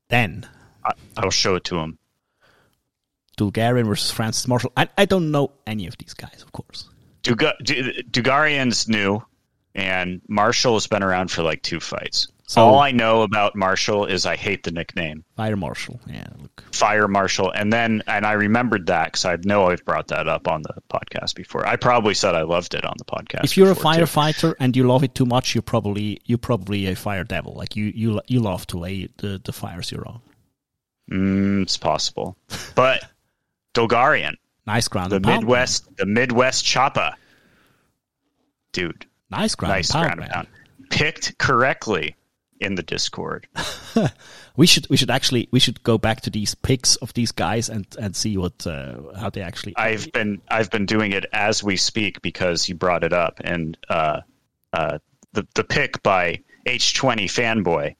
then I, I'll show it to him. Dulgarian versus Francis Marshall. I, I don't know any of these guys, of course. Duga- Du- Dulgarian's new, and Marshall has been around for like two fights. So- All I know about Marshall is I hate the nickname Fire Marshall. Yeah, look. Fire Marshall, and then and I remembered that because I know I've brought that up on the podcast before. I probably said I loved it on the podcast. If you're a before, too. firefighter and you love it too much, you're probably you're probably a fire devil. Like you you you love to lay the, the fires you're on. mm, it's possible, but Dulgarian, Nice ground the. Midwest, the Midwest Choppa, dude. Nice ground nice ground man. picked correctly in the Discord. [LAUGHS] We should we should actually we should go back to these pics of these guys and and see what uh, how they actually. I've been I've been doing it as we speak because you brought it up, and uh, uh, the the pick by H20 fanboy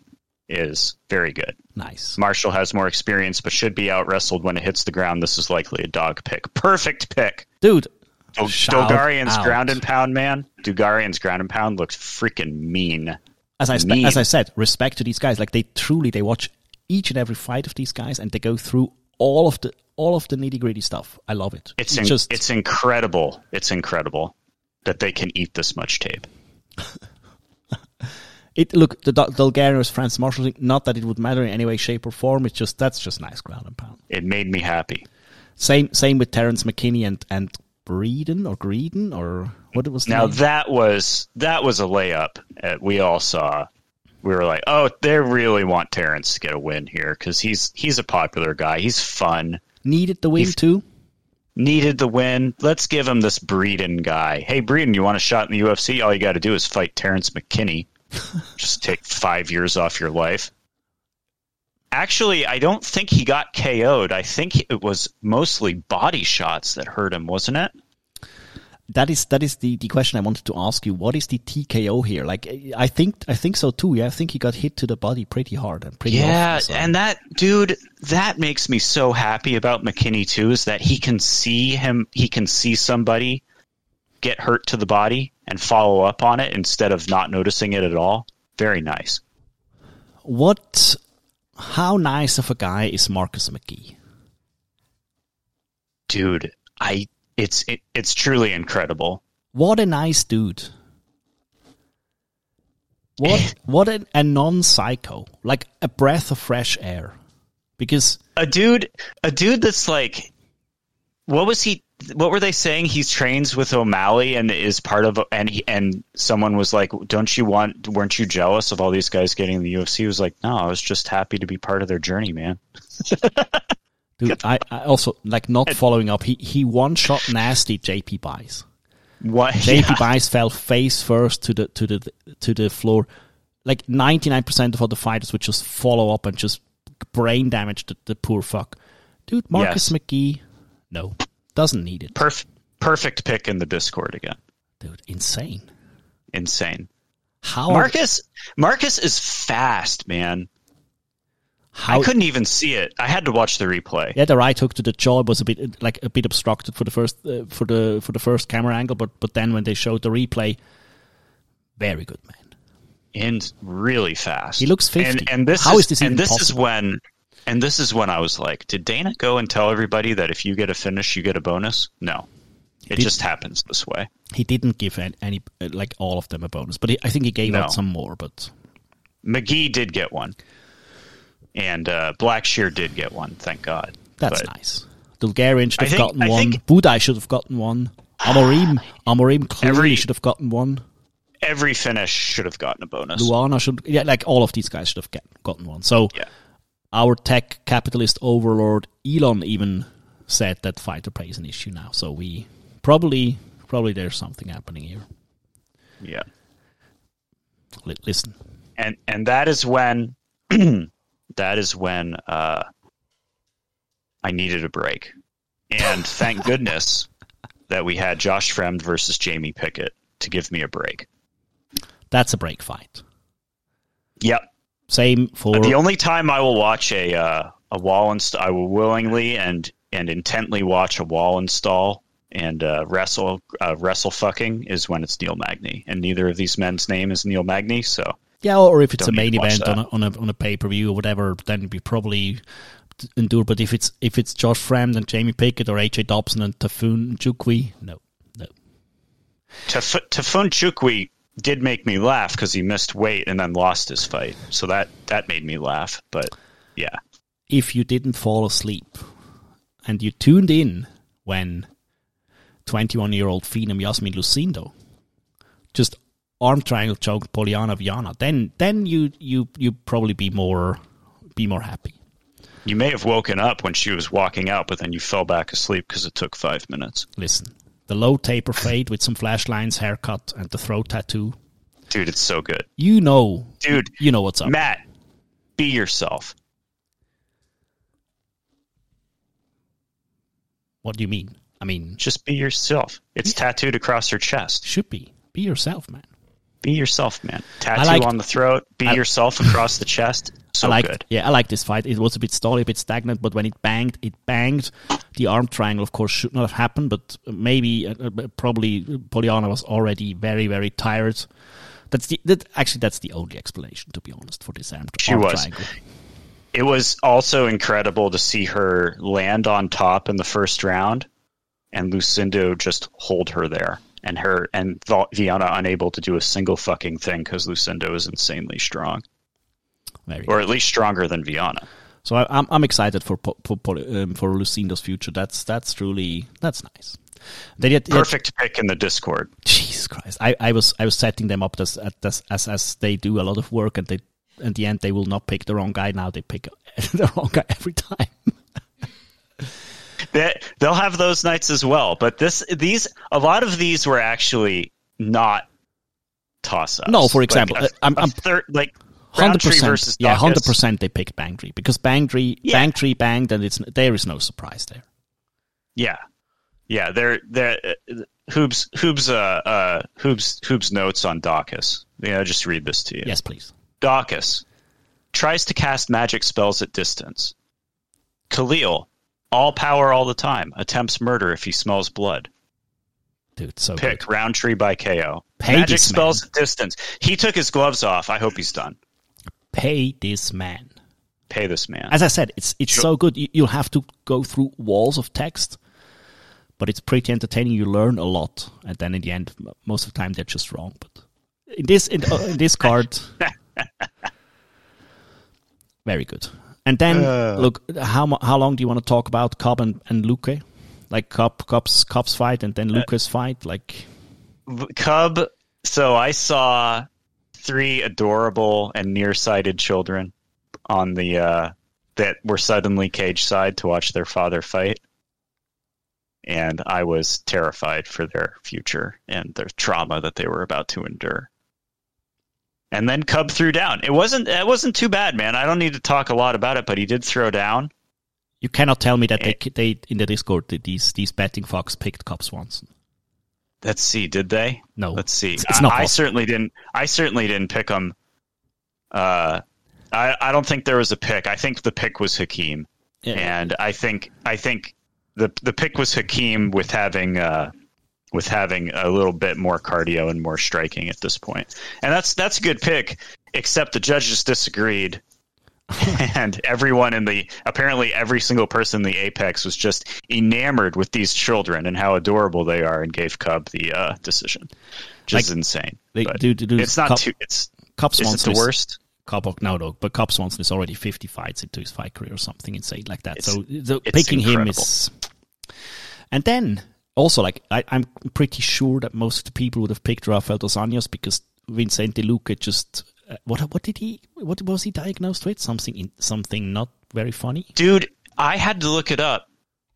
is very good. nice. Marshall has more experience, but should be out wrestled when it hits the ground. This is likely a dog pick. Perfect pick. Dude, out. ground and pound man. Dulgarian's ground and pound looks freaking mean. As I spe- as I said, respect to these guys. Like they truly they watch each and every fight of these guys and they go through all of the all of the nitty gritty stuff. I love it. It's in, just it's incredible. It's incredible that they can eat this much tape. [LAUGHS] it. Look, the Dul- Dulgarian was Francis Marshall. thing, Not that it would matter in any way, shape, or form. It's just that's just nice ground and pound. It made me happy. Same same with Terrance McKinney and and Breeden or Greeden or what it was. Now name? that was that was a layup. We all saw. We were like, "Oh, they really want Terrance to get a win here because he's he's a popular guy. He's fun. needed the win too. Needed the win. Let's give him this Breeden guy. Hey, Breeden, you want a shot in the UFC? All you got to do is fight Terrance McKinney. [LAUGHS] Just take five years off your life." Actually, I don't think he got KO'd. I think it was mostly body shots that hurt him, wasn't it? That is that is the, the question I wanted to ask you. What is the TKO here? Like I think I think so too. Yeah, I think he got hit to the body pretty hard and pretty Yeah, often, so- and that dude, that makes me so happy about McKinney too, is that he can see him, he can see somebody get hurt to the body and follow up on it instead of not noticing it at all. Very nice. What? How nice of a guy is Marcus McGhee? Dude, I, it's, it, it's truly incredible. What a nice dude. What [LAUGHS] what a, a non-psycho, like a breath of fresh air. Because A dude, a dude that's like, what was he? What were they saying? He trains with O'Malley and is part of, and he, and someone was like, "Don't you want? Weren't you jealous of all these guys getting in the UFC?" He was like, "No, I was just happy to be part of their journey, man." [LAUGHS] dude, I, I also like not following up. He he one shot nasty JP buys. What? [LAUGHS] JP Yeah. Bice fell face first to the to the to the floor. Like ninety nine percent of other fighters would just follow up and just brain damage the, the poor fuck. Dude, Marcus Yes. McGhee, no, doesn't need it. Perf- perfect pick in the Discord again. Dude, insane. Insane. How Marcus Marcus is fast, man. How I couldn't even see it. I had to watch the replay. yeah, the right hook to the jaw was a bit like a bit obstructed for the first uh, for the for the first camera angle, but but then when they showed the replay, very good man. and really fast. He looks 50. And, and this How is, is this and this is when and this is when I was like, did Dana go and tell everybody that if you get a finish, you get a bonus? No, it Did- just happens this way. He didn't give any, any uh, like all of them a bonus, but he, I think he gave No. out some more. But McGhee did get one, and uh, Blackshear did get one. Thank God. That's But nice. Dulgarian should have think- gotten I one. think- Buday should have gotten one. Amorim, [SIGHS] Amorim clearly Every- should have gotten one. Every finish should have gotten a bonus. Luana should, yeah, like all of these guys should have get, gotten one. So Yeah. Our tech capitalist overlord Elon even said that fighter pay is an issue now. So we probably probably there's something happening here. Yeah. Li- listen, and and that is when [CLEARS THROAT] that is when uh, I needed a break, and thank [LAUGHS] goodness that we had Josh Fremd versus Jamie Pickett to give me a break. that's a break fight. Yep, Same for the only time I will watch a uh, a wall install, I will willingly and and intently watch a wall install and uh, wrestle uh, wrestle fucking is when it's Neil Magny, and neither of these men's name is Neil Magny, so yeah, or if it's a main need to watch event on a, on a on a pay per view or whatever, then we probably endure. But if it's if it's Josh Fremd and Jamie Pickett or AJ Dobson and Tafon Nchukwi, no, no. Tafon Nchukwi did make me laugh because he missed weight and then lost his fight, so that that made me laugh. But yeah, if you didn't fall asleep and you tuned in when 21 year old Phenom Yasmin Lucindo just arm triangle choked Polyana Viana, then then you you you probably be more be more happy. you may have woken up when she was walking out, but then you fell back asleep because it took five minutes. Listen, the low taper fade with some flash lines, haircut, and the throat tattoo. Dude, it's so good, You know, dude. you know what's up. Matt, be yourself. What do you mean? I mean, Just be yourself. It's tattooed across your chest. should be be yourself, man. Be yourself, man. Tattoo liked- on the throat. Be I- yourself across the chest. So I like, good. yeah, I like this fight. It was a bit stally, a bit stagnant, but when it banged, it banged. The arm triangle, of course, should not have happened, but maybe, uh, uh, probably, Polyana was already very, very tired. That's the that actually that's the only explanation, to be honest, for this arm, She arm was. triangle. It was also incredible to see her land on top in the first round, and Lucindo just hold her there, and her and Viana unable to do a single fucking thing because Lucindo is insanely strong, Very or at least stronger than Viana. So I, I'm I'm excited for for um, for Lucindo's future. That's that's truly that's nice. Yet, yet- Perfect pick in the Discord. Jesus Christ! I, I was I was setting them up as as as as they do a lot of work, and they at the end they will not pick the wrong guy. Now they pick [LAUGHS] the wrong guy every time. They, they'll have those nights as well, but this these a lot of these were actually not toss ups. No, for example, uh, I'm- I'm- third like Hundred percent, yeah, hundred percent. They picked Bangtree because Bangtree Yeah. Bangtree banged, and it's there is no surprise there. Yeah, yeah. They're they're uh, Hoob's Hoob's uh uh Hoob's Hoob's notes on Daukaus. Yeah, I'll just read this to you. Yes, please. Daukaus tries to cast magic spells at distance. Khalil, all power all the time, attempts murder if he smells blood. Dude, so Pick good. Rountree by KO. Pay magic spells at distance. He took his gloves off. I hope he's done. Pay this man. Pay this man. As I said, it's it's so good. You, you'll have to go through walls of text, but it's pretty entertaining. You learn a lot, and then in the end, most of the time they're just wrong. But in this in, uh, in this card, [LAUGHS] very good. And then look, how how long do you want to talk about Cobb and, and Luque? Like Cobb Cobb's Cobb's fight, and then Luque's fight. Like Cub. So I saw three adorable and nearsighted children on the uh, that were suddenly cage side to watch their father fight, and I was terrified for their future and their trauma that they were about to endure. And then Cub threw down. It wasn't it wasn't too bad, man. I don't need to talk a lot about it, but he did throw down. you cannot tell me that they Eh. they in the Discord these these betting fox picked Cub Swanson. Let's see, did they? No, Let's see. It's, it's not. I, I certainly didn't. I certainly didn't pick them. Uh, I I don't think there was a pick. I think the pick was Hakeem, Yeah. and I think I think the the pick was Hakeem with having uh with having a little bit more cardio and more striking at this point. point, and that's that's a good pick. Except the judges disagreed. [LAUGHS] [LAUGHS] and everyone in the apparently every single person in the apex was just enamored with these children and how adorable they are and gave cub the uh, decision just Like, insane they do- do- do it's not Cub- too it's Cobb is the is- worst Cobb, no, no, but Cub Swanson is already 50 fights into his fight career or something insane like that. It's- so the, it's picking him is. And then also, like, I, I'm pretty sure that most of the people would have picked Rafael dos Anjos because Vicente Luque just. Uh, what what did he what was he diagnosed with something in, something not very funny dude i had to look it up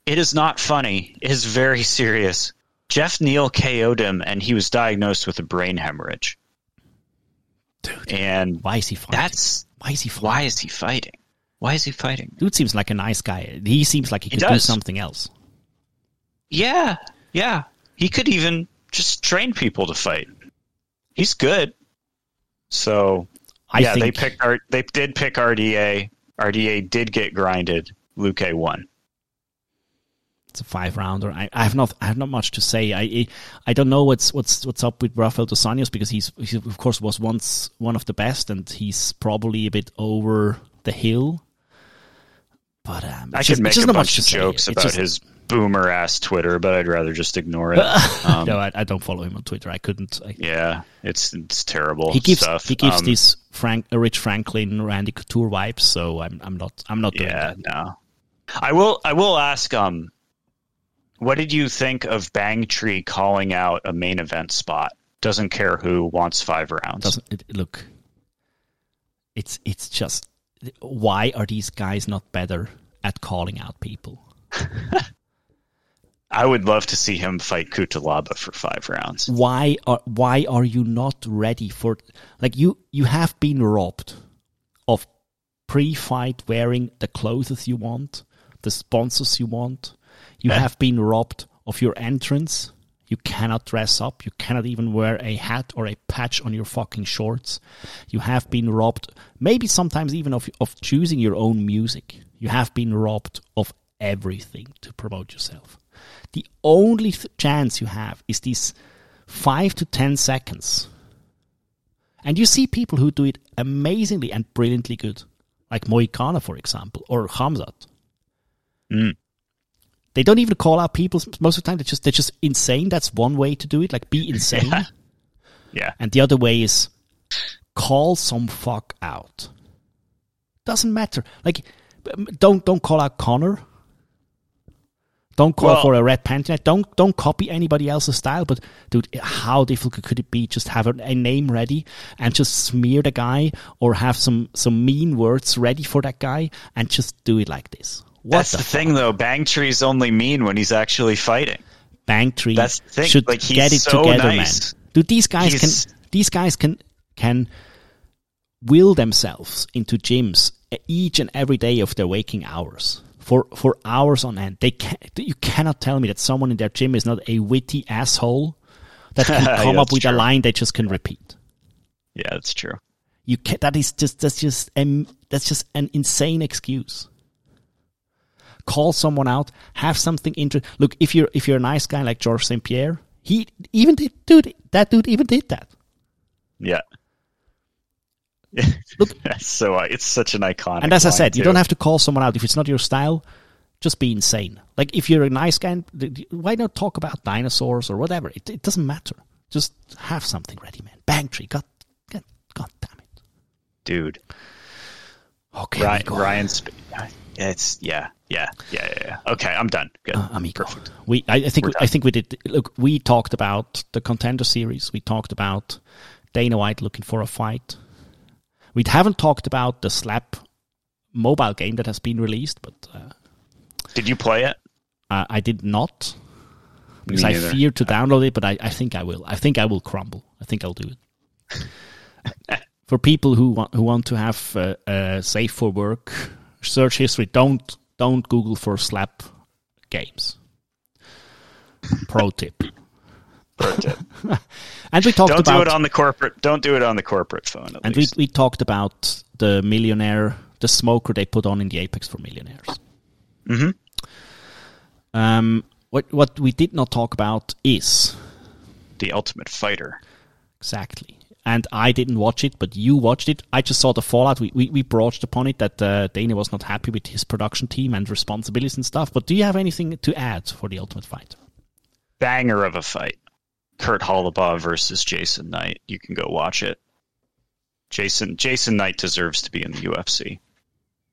It is not funny. It is very serious. Geoff Neal KO'd him, and he was diagnosed with a brain hemorrhage. Dude, And why is he fighting? that's why is he fighting? why is he fighting? Why is he fighting? Dude seems like a nice guy. He seems like he could do something else. Yeah, yeah. He could even just train people to fight. He's good. So I yeah, think they picked R- they did pick RDA. RDA did get grinded. Luke won. it's a five rounder. I, I have not I have not much to say. I I don't know what's what's what's up with Rafael dos Anjos because he's he of course was once one of the best and he's probably a bit over the hill. But um, I just- make a bunch of jokes about just- his boomer ass Twitter, but I'd rather just ignore it. [LAUGHS] Um, no, I, I don't follow him on Twitter. I couldn't. I, Yeah, it's it's terrible. he gives stuff. he gives Um, these Frank uh, Rich Franklin Randy Couture vibes. So I'm I'm not I'm not doing Yeah, that. no. I will. I will ask. Um, what did you think of Bang Tree calling out a main event spot? Doesn't care who wants five rounds. doesn't it, look it's it's just why are these guys not better at calling out people? [LAUGHS] I would love to see him fight Kutalaba for five rounds. why are why are you not ready for like you you have been robbed of pre-fight wearing the clothes you want the sponsors you want. You have been robbed of your entrance you cannot dress up you cannot even wear a hat or a patch on your fucking shorts you have been robbed maybe sometimes even of of choosing your own music you have been robbed of everything to promote yourself the only th- chance you have is these five to ten seconds. And you see people who do it amazingly and brilliantly good, like Moicano, for example, or Hamzat. Mm. They don't even call out people most of the time. They're just they're just insane. That's one way to do it. Like be [LAUGHS] insane. Yeah. Yeah, And the other way is call some fuck out. Doesn't matter. Like um, don't don't call out Conor. Don't call Well- for a red panther. Don't don't copy anybody else's style. But dude, how difficult could it be? Just have a, a name ready and just smear the guy, or have some some mean words ready for that guy, and just do it like this. What that's the, the thing though. Bang Tree's only mean when he's actually fighting. Bank tree That's the thing, should like, get it so together, nice. man. Dude, these guys He's- can these guys can can will themselves into gyms each and every day of their waking hours for for hours on end. They can you cannot tell me that someone in their gym is not a witty asshole that can [LAUGHS] Yeah, come up with a line they just can repeat. Yeah, that's true. You can, that is just that's just um, that's just an insane excuse. Call someone out. Have something inter. Look, if you're if you're a nice guy like George St Pierre, he even did dude. That dude even did that. Yeah. [LAUGHS] Look- [LAUGHS] so uh, it's such an iconic. And as I said, you don't have to call someone out if it's not your style. Just be insane. Like if you're a nice guy, why not talk about dinosaurs or whatever? It, it doesn't matter. Just have something ready, man. Bang tree. God, God, God damn it. dude. Okay, Ryan, we go. Ryan, Sp- it's yeah, yeah, yeah, yeah, yeah. Okay, I'm done. Good. uh, amigo. We, I, I think, We're I think we did. Look, we talked about the contender series. We talked about Dana White looking for a fight. We haven't talked about the slap mobile game that has been released, but uh, Did you play it? uh, I did not because I neither. fear to download it. But I, I think I will. I think I will crumble. I think I'll do it. [LAUGHS] for people who want who want to have uh, uh, safe for work search history, don't don't Google for slap games. Pro tip. [LAUGHS] Pro tip. [LAUGHS] And we talked Don't about do it on the corporate. Don't do it on the corporate phone. At and we least. we talked about the millionaire, the smoker they put on in the Apex for millionaires. Mhm. Um, what what we did not talk about is the Ultimate Fighter. exactly, and I didn't watch it, but you watched it. I just saw the fallout. We we, we broached upon it that uh, Dana was not happy with his production team and responsibilities and stuff. But do you have anything to add for the Ultimate Fight? Banger of a fight. Kurt Holobaugh versus Jason Knight. You can go watch it. Jason Jason Knight deserves to be in the UFC.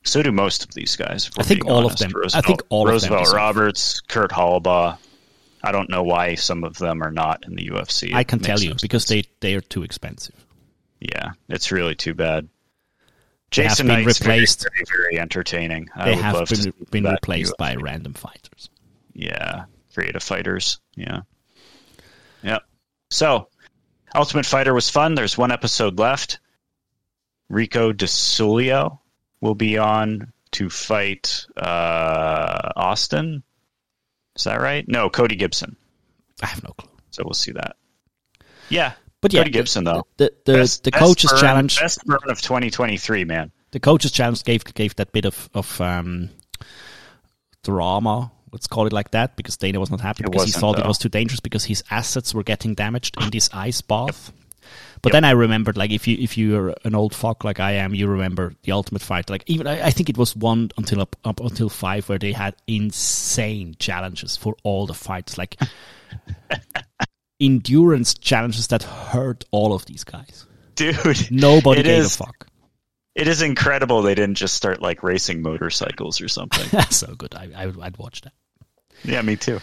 So do most of these guys. I think all of honest. them- I think all of them Roosevelt Roberts, Kurt Holobaugh. I don't know why some of them are not in the UFC. I can tell you no because they they are too expensive. Yeah, it's really too bad. They have Jason been Knight's very, replaced- very, very entertaining. I They would have love been, been replaced by random fighters. Yeah, creative fighters. Yeah, yep. So, Ultimate Fighter was fun. There's one episode left. Rico DiSciullo will be on to fight uh, Austin. Is that right? No, Cody Gibson. I have no clue. So we'll see that. Yeah, But yeah, Cody Gibson though. The the, Best- the best coaches burn- challenge. best burn of 2023, man. the coaches challenge gave gave that bit of of um, drama. Let's call it like that, because Dana was not happy It because he thought it was too dangerous because his assets were getting damaged in this ice bath. But then I remembered, like, if you if you're an old fuck like I am, you remember the Ultimate Fight. Like, even I, I think it was one until up, up until five, where they had insane challenges for all the fights, like [LAUGHS] endurance challenges that hurt all of these guys. Dude, Nobody gave is- a fuck. It is incredible they didn't just start like racing motorcycles or something. [LAUGHS] That's so good. I, I would, I'd watch that. yeah, me too.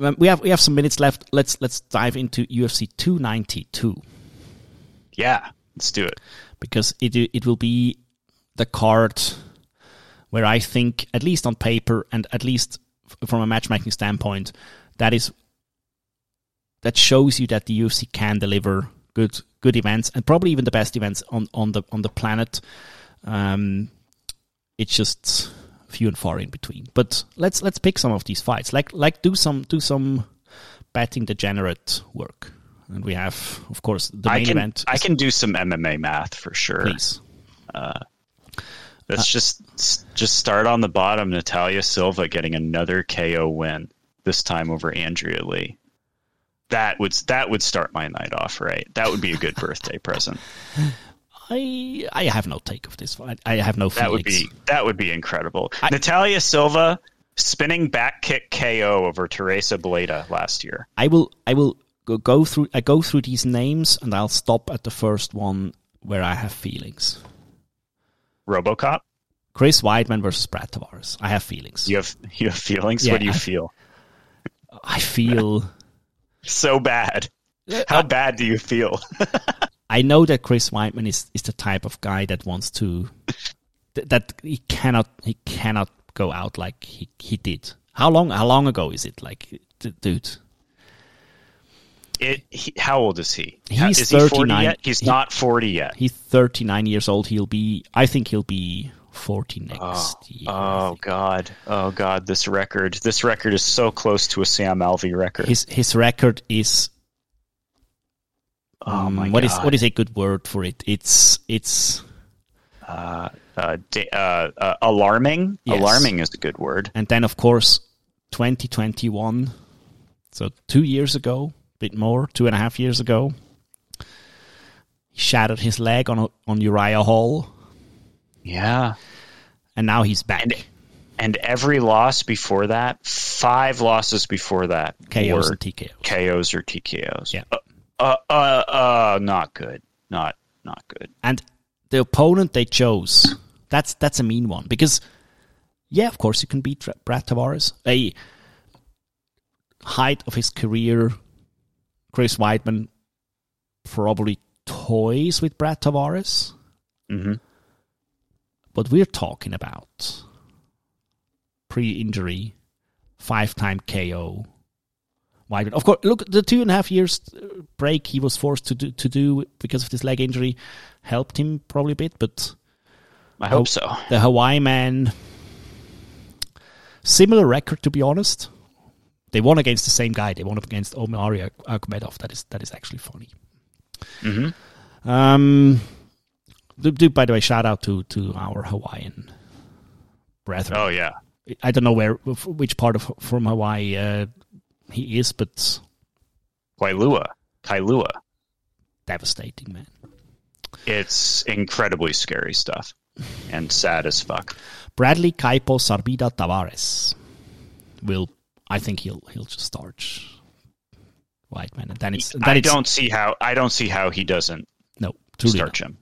Um, we have we have some minutes left. Let's let's dive into UFC 292 Yeah, let's do it. because it it will be the card where I think, at least on paper and at least from a matchmaking standpoint, that is that shows you that the UFC can deliver good good events and probably even the best events on, on the on the planet. Um, it's just few and far in between. But let's let's pick some of these fights. Like like do some do some betting degenerate work. And we have, of course, the I main can event. I can do some MMA math for sure. please. Uh, let's just just start on the bottom. Natalia Silva getting another KO win this time over Andrea Lee. That would that would start my night off right. That would be a good [LAUGHS] birthday present. I I have no take of this fight. I have no That would be that would be incredible. I- Natalia Silva spinning back kick KO over Tereza Bledá last year. I will I will go, go through I go through these names and I'll stop at the first one where I have feelings. RoboCop. Chris Weidman versus Brad Tavares. I have feelings. You have you have feelings. Yeah, what do you I- feel? I feel [LAUGHS] So bad. How bad do you feel? [LAUGHS] I know that Chris Weidman is, is the type of guy that wants to that he cannot he cannot go out like he, he did. How long how long ago is it? Like dude, It. He, how old is he? He's is he forty 39. yet? He's He- not forty yet. he's 39 years old. He'll be I think he'll be 40 next year. Oh. God! Oh God! This record, this record is so close to a Sam Alvey record. His his record is oh um, my what God! is what is a good word for it? It's it's uh, da- uh, uh, alarming? Yes. Alarming is a good word. and then of course 2021. So two years ago, bit more, two and a half years ago, he shattered his leg on on Uriah Hall, Yeah. and now he's back. And and every loss before that, five losses before that, KOs and TKOs. KOs or TKOs. Yeah. Uh, uh, uh, uh, not good. Not not good. And the opponent they chose, that's that's a mean one because, yeah, of course you can beat Brad Tavares. A height of his career, Chris Weidman probably toys with Brad Tavares, hmm but we're talking about pre-injury, five-time KO. Weidman, of course, look the two and a half years uh, break he was forced to do, to do because of this leg injury helped him probably a bit, but. I hope so. the Hawaii man. Similar record, to be honest. They won against the same guy. They won against Omari Akhmedov. That is that is actually funny. hmm Um, do, do by the way, shout out to to our Hawaiian brethren. Oh yeah. I don't know where which part of from Hawaii uh, he is, but Kailua. Kailua. devastating man. It's incredibly scary stuff and sad as fuck. Bradley Kaipo Sarbida Tavares will. I think he'll he'll just start Weidman, and then it's and then I it's, don't see how I don't see how he doesn't no not. start him.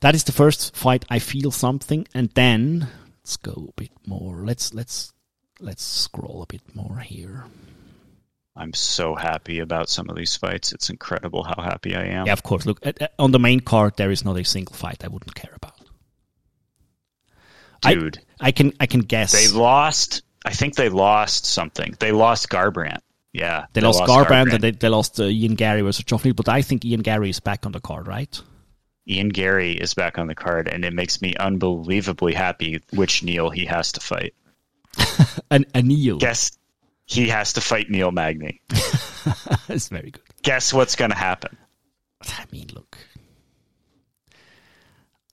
That is the first fight I feel something, and then let's go a bit more. Let's let's let's scroll a bit more here. I'm so happy about some of these fights. It's incredible how happy I am. Yeah, of course. Look at, at- on the main card, there is not a single fight I wouldn't care about. I- Dude, I can I can guess. they lost I think they lost something. They lost Garbrandt. Yeah, They, lost, Garbrandt, and they, they lost uh, Ian Garry versus Geoff Neal, but I think Ian Garry is back on the card, right? Ian Garry is back on the card, and it makes me unbelievably happy which Neil he has to fight. [LAUGHS] And a Neil. Guess he has to fight Neil Magny. [LAUGHS] It's very good. Guess what's going to happen? I mean, look.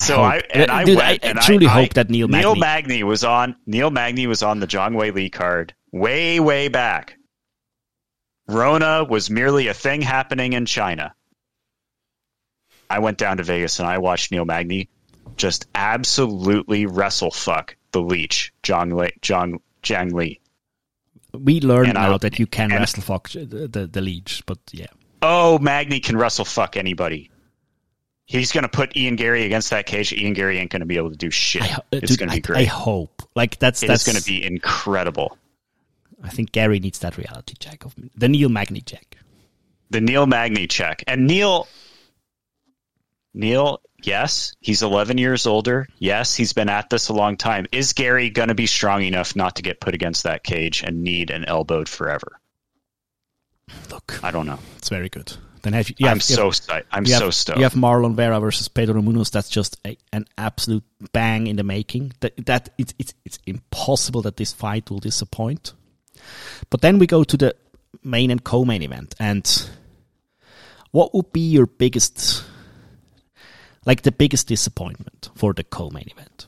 So hope- I and I Dude, went I- I and truly I, hope that Neil Neil Magny- Magny was on Neil Magny was on the Zhang Weili card way way back. Rona was merely a thing happening in China. I went down to Vegas and I watched Neil Magny just absolutely wrestle fuck the leech John Lee, John Jiang Lee. We learned And I- now that you can wrestle fuck the, the, the leech, but yeah. Oh, Magny can wrestle fuck anybody. He's going to put Ian Garry against that cage. Ian Garry ain't going to be able to do shit. I, uh, it's going to be I, I hope. Like that's It that's going to be incredible. I think Garry needs that reality check of the Neil Magny check. the Neil Magny check. And Neil, Neil, yes, he's 11 years older. Yes, he's been at this a long time. Is Garry going to be strong enough not to get put against that cage and need an elbowed forever? Look, I don't know. it's very good. Then have you, I'm so psyched. I'm you have, so stoked. You have Marlon Vera versus Pedro Munhoz. That's just a, an absolute bang in the making. That that it's it's it's impossible that this fight will disappoint. But then we go to the main and co-main event, and what would be your biggest, like the biggest disappointment for the co-main event?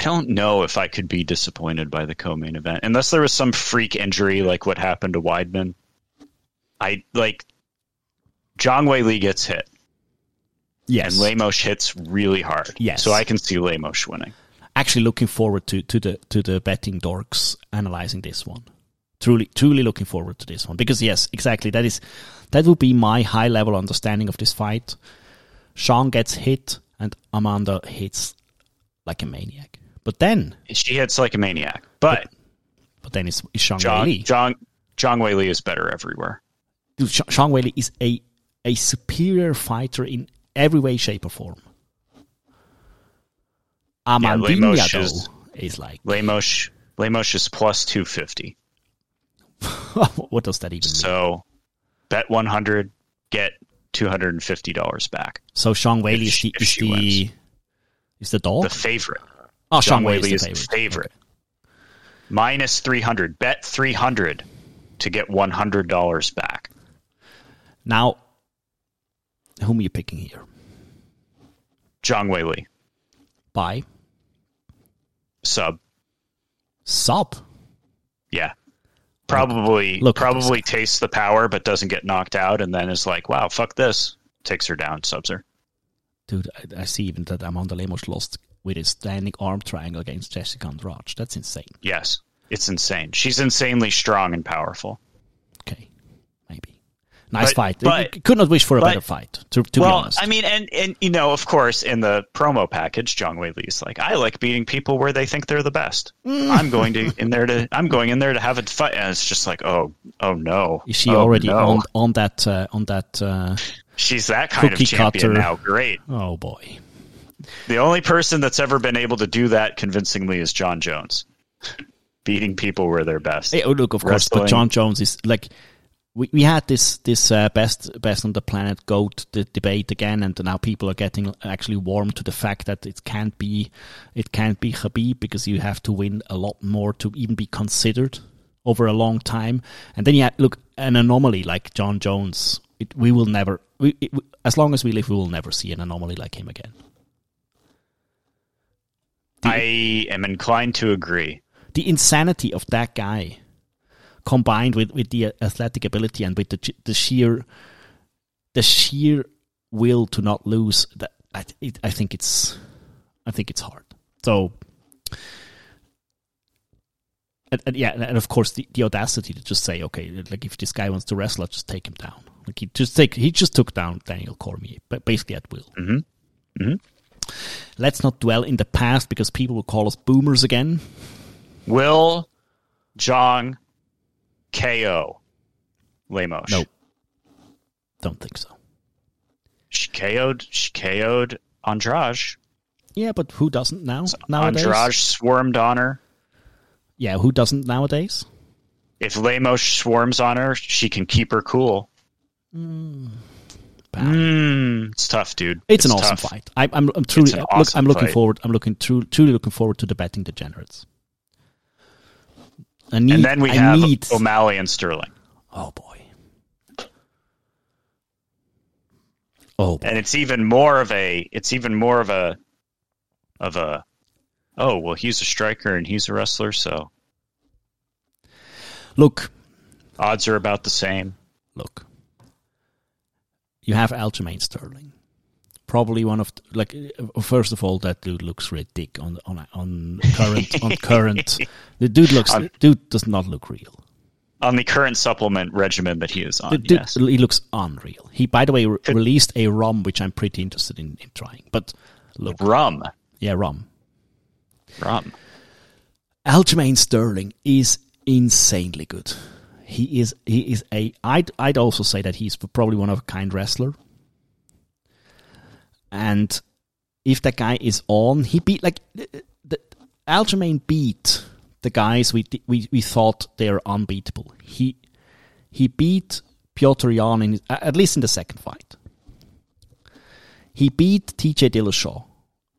I don't know if I could be disappointed by the co-main event unless there was some freak injury like what happened to Weidman. I like Zhang Weili gets hit Yes, and Lemos hits really hard. Yes. So I can see Lemos winning. actually looking forward to, to the to the betting dorks analyzing this one. Truly, truly looking forward to this one because yes, exactly that is that will be my high level understanding of this fight. Sean gets hit and Amanda hits like a maniac, but then She hits like a maniac. But but then it's, it's Sean Zhang Weili. John Zhang Weili is better everywhere. Dude, Zhang Weili is a a superior fighter in every way, shape, or form. Amandinha Lemos though is- is like Lemos Lemos is plus two fifty. [LAUGHS] what does that even mean? So bet one hundred, get two hundred and fifty dollars back. So Zhang Weili is the is the is the dog. The favorite. oh, John Zhang Weili is the favorite. favorite. Minus three hundred. Bet three hundred to get one hundred dollars back. Now, whom are you picking here? Zhang Weili. By Sub. sub. Yeah. Probably Look this probably tastes the power but doesn't get knocked out and then is like, wow, fuck this. Takes her down, subs her. Dude, I, I see even that Amanda Lemos lost with his standing arm triangle against Jessica Andrade. That's insane. Yes. It's insane. She's insanely strong and powerful. Nice But- fight. but- could not wish for a but- better fight, to, to be honest. I mean, and, and you know, of course, in the promo package, Zhang Weili's like, I like beating people where they think they're the best. Mm. I'm going to in there to [LAUGHS] I'm going in there to have a fight, and it's just like, oh, oh no, is she Oh, already no. on on that uh, on that? Uh, She's that kind of champion cutter? now. Great. oh boy. The only person that's ever been able to do that convincingly is Jon Jones, beating people where they're best. Hey, oh, look, of course, but Jon Jones is like we, we had this this uh, best best on the planet goat the debate again, and now people are getting actually warm to the fact that it can't be it can't be Khabib because you have to win a lot more to even be considered over a long time. And then you look an anomaly like Jon Jones. It, we will never, we, it, as long as we live, we will never see an anomaly like him again. I am inclined to agree. the insanity of that guy combined with, with the athletic ability and with the the sheer the sheer will to not lose that I, it, I think it's I think it's hard so and, and yeah and of course the, the audacity to just say okay like if this guy wants to wrestle let's just take him down like he just take he just took down Daniel Cormier but basically at will Mhm. Mhm. let's not dwell in the past because people will call us boomers again Weili Zhang KO Lemos? Nope. don't think so She KO'd. She KO'd Andrade. Yeah, but who doesn't now? Nowadays, Andrade swarmed on her. Yeah, who doesn't nowadays? If Lemos swarms on her, she can keep her cool. Bad. Mm, it's tough, dude. It's, an awesome fight. I, I'm, I'm truly, an look, I'm looking fight. forward. I'm looking true, truly looking forward to the betting degenerates. Need, And then we I have need, O'Malley and Sterling. oh boy, oh boy. and it's even more of a it's even more of a of a oh well he's a striker and he's a wrestler so look, odds are about the same look. You have Aljamain Sterling, probably one of the, like. uh, First of all, that dude looks ridiculous on on on current on [LAUGHS] current. The dude looks On- dude does not look real. on the current supplement regimen that he is on dude, yes he looks unreal. He, by the way, re- released a ROM which I'm pretty interested in, in trying. But look, rum yeah, ROM. rum Aljamain Sterling is insanely good. He is he is a I'd I'd also say that he's probably one of a kind wrestler. And if that guy is on, he beat like the, the, Aljamain beat the guys we we we thought they're unbeatable. He he beat Petr Yan in at least in the second fight. He beat TJ Dillashaw,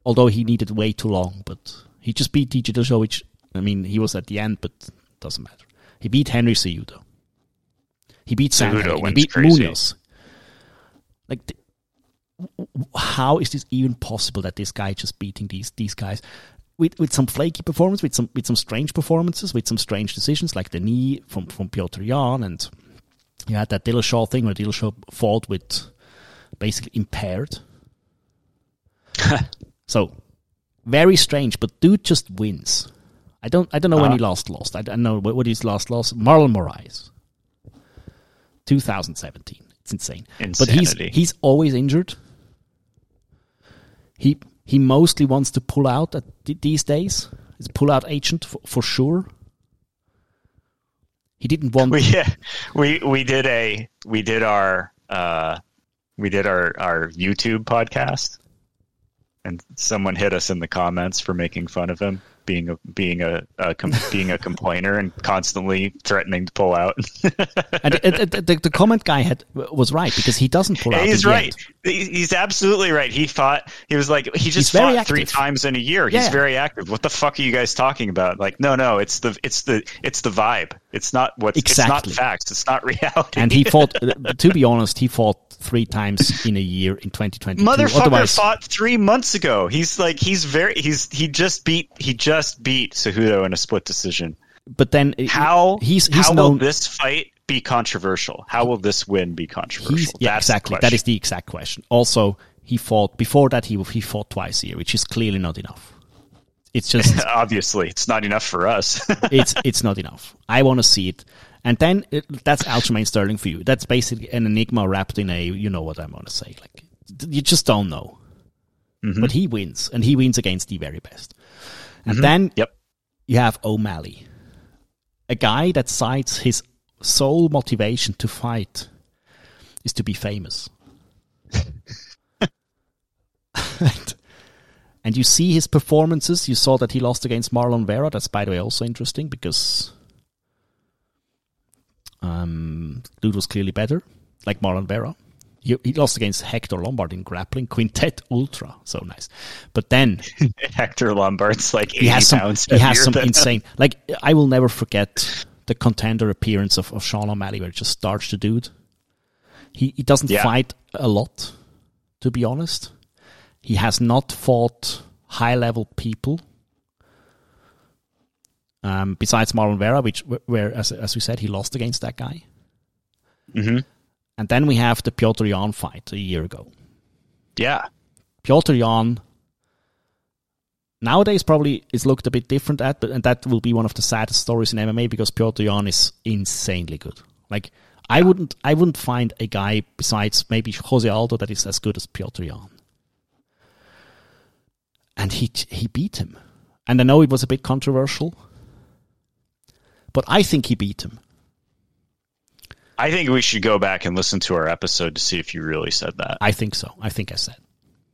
although he needed way too long, but he just beat TJ Dillashaw, which I mean he was at the end, but doesn't matter. He beat Henry Cejudo. He beat Cejudo He beat crazy. Munhoz. Like, th- how is this even possible that this guy just beating these these guys with with some flaky performance, with some with some strange performances, with some strange decisions, like the knee from from Petr Yan, and you had that Dillashaw thing where Dillashaw fought with basically impaired. [LAUGHS] so very strange, but dude just wins. I don't I don't know when he Uh-huh. last lost. I don't know what, what his last loss. Marlon Moraes, 2017. It's insane. But he's he's always injured. He he mostly wants to pull out at these days. He's a pull out agent for, for sure. He didn't want. [LAUGHS] we yeah we we did a we did our uh we did our our youtube podcast and someone hit us in the comments for making fun of him being a being a, a com- being a complainer and constantly threatening to pull out [LAUGHS] and, and- and the, the comment guy had was right because he doesn't pull out. he's right end. He's absolutely right he fought he was like he just fought three times in a year he's Yeah. very active what the fuck are you guys talking about like no no it's the it's the it's the vibe it's not what Exactly. it's not facts it's not [LAUGHS] reality And he fought. uh, to be honest, he fought three times in a year in 2022. Motherfucker Otherwise, fought three months ago. He's like he's very he's he just beat he just beat Cejudo in a split decision. but then uh, How he's he's how known. will this fight be controversial? How will this win be controversial? Yeah, That's exactly. That is the exact question. Also, he fought before that. He he fought twice a year, which is clearly not enough. It's just [LAUGHS] obviously it's not enough for us. [LAUGHS] it's it's not enough. I want to see it. And then it, that's Aljamain Sterling for you. That's basically an enigma wrapped in a you know what I'm going to say. Like you just don't know. Mm-hmm. But he wins, and he wins against the very best. And then yep. you have O'Malley, a guy that cites his sole motivation to fight is to be famous. and, [LAUGHS] and you see his performances. You saw that he lost against Marlon Vera. That's, by the way, also interesting because um, dude was clearly better, like Marlon Vera. He, he lost against Hector Lombard in grappling, Quintet Ultra. So nice. But then [LAUGHS] Hector Lombard's like 80 he has some he has some insane like I will never forget the contender appearance of, of Sean O'Malley where it just starched the dude. He he doesn't Yeah. fight a lot, to be honest. He has not fought high level people. Um, besides Marlon Vera, which where as as we said he lost against that guy. Mhm. And then we have the Petr Yan fight a year ago. Yeah. Petr Yan nowadays probably is looked a bit different at, but and that will be one of the saddest stories in MMA because Petr Yan is insanely good. Like I wouldn't I wouldn't find a guy besides maybe Jose Aldo that is as good as Petr Yan. And he he beat him. And I know it was a bit controversial, but I think he beat him. I think we should go back and listen to our episode to see if you really said that. I think so. I think I said.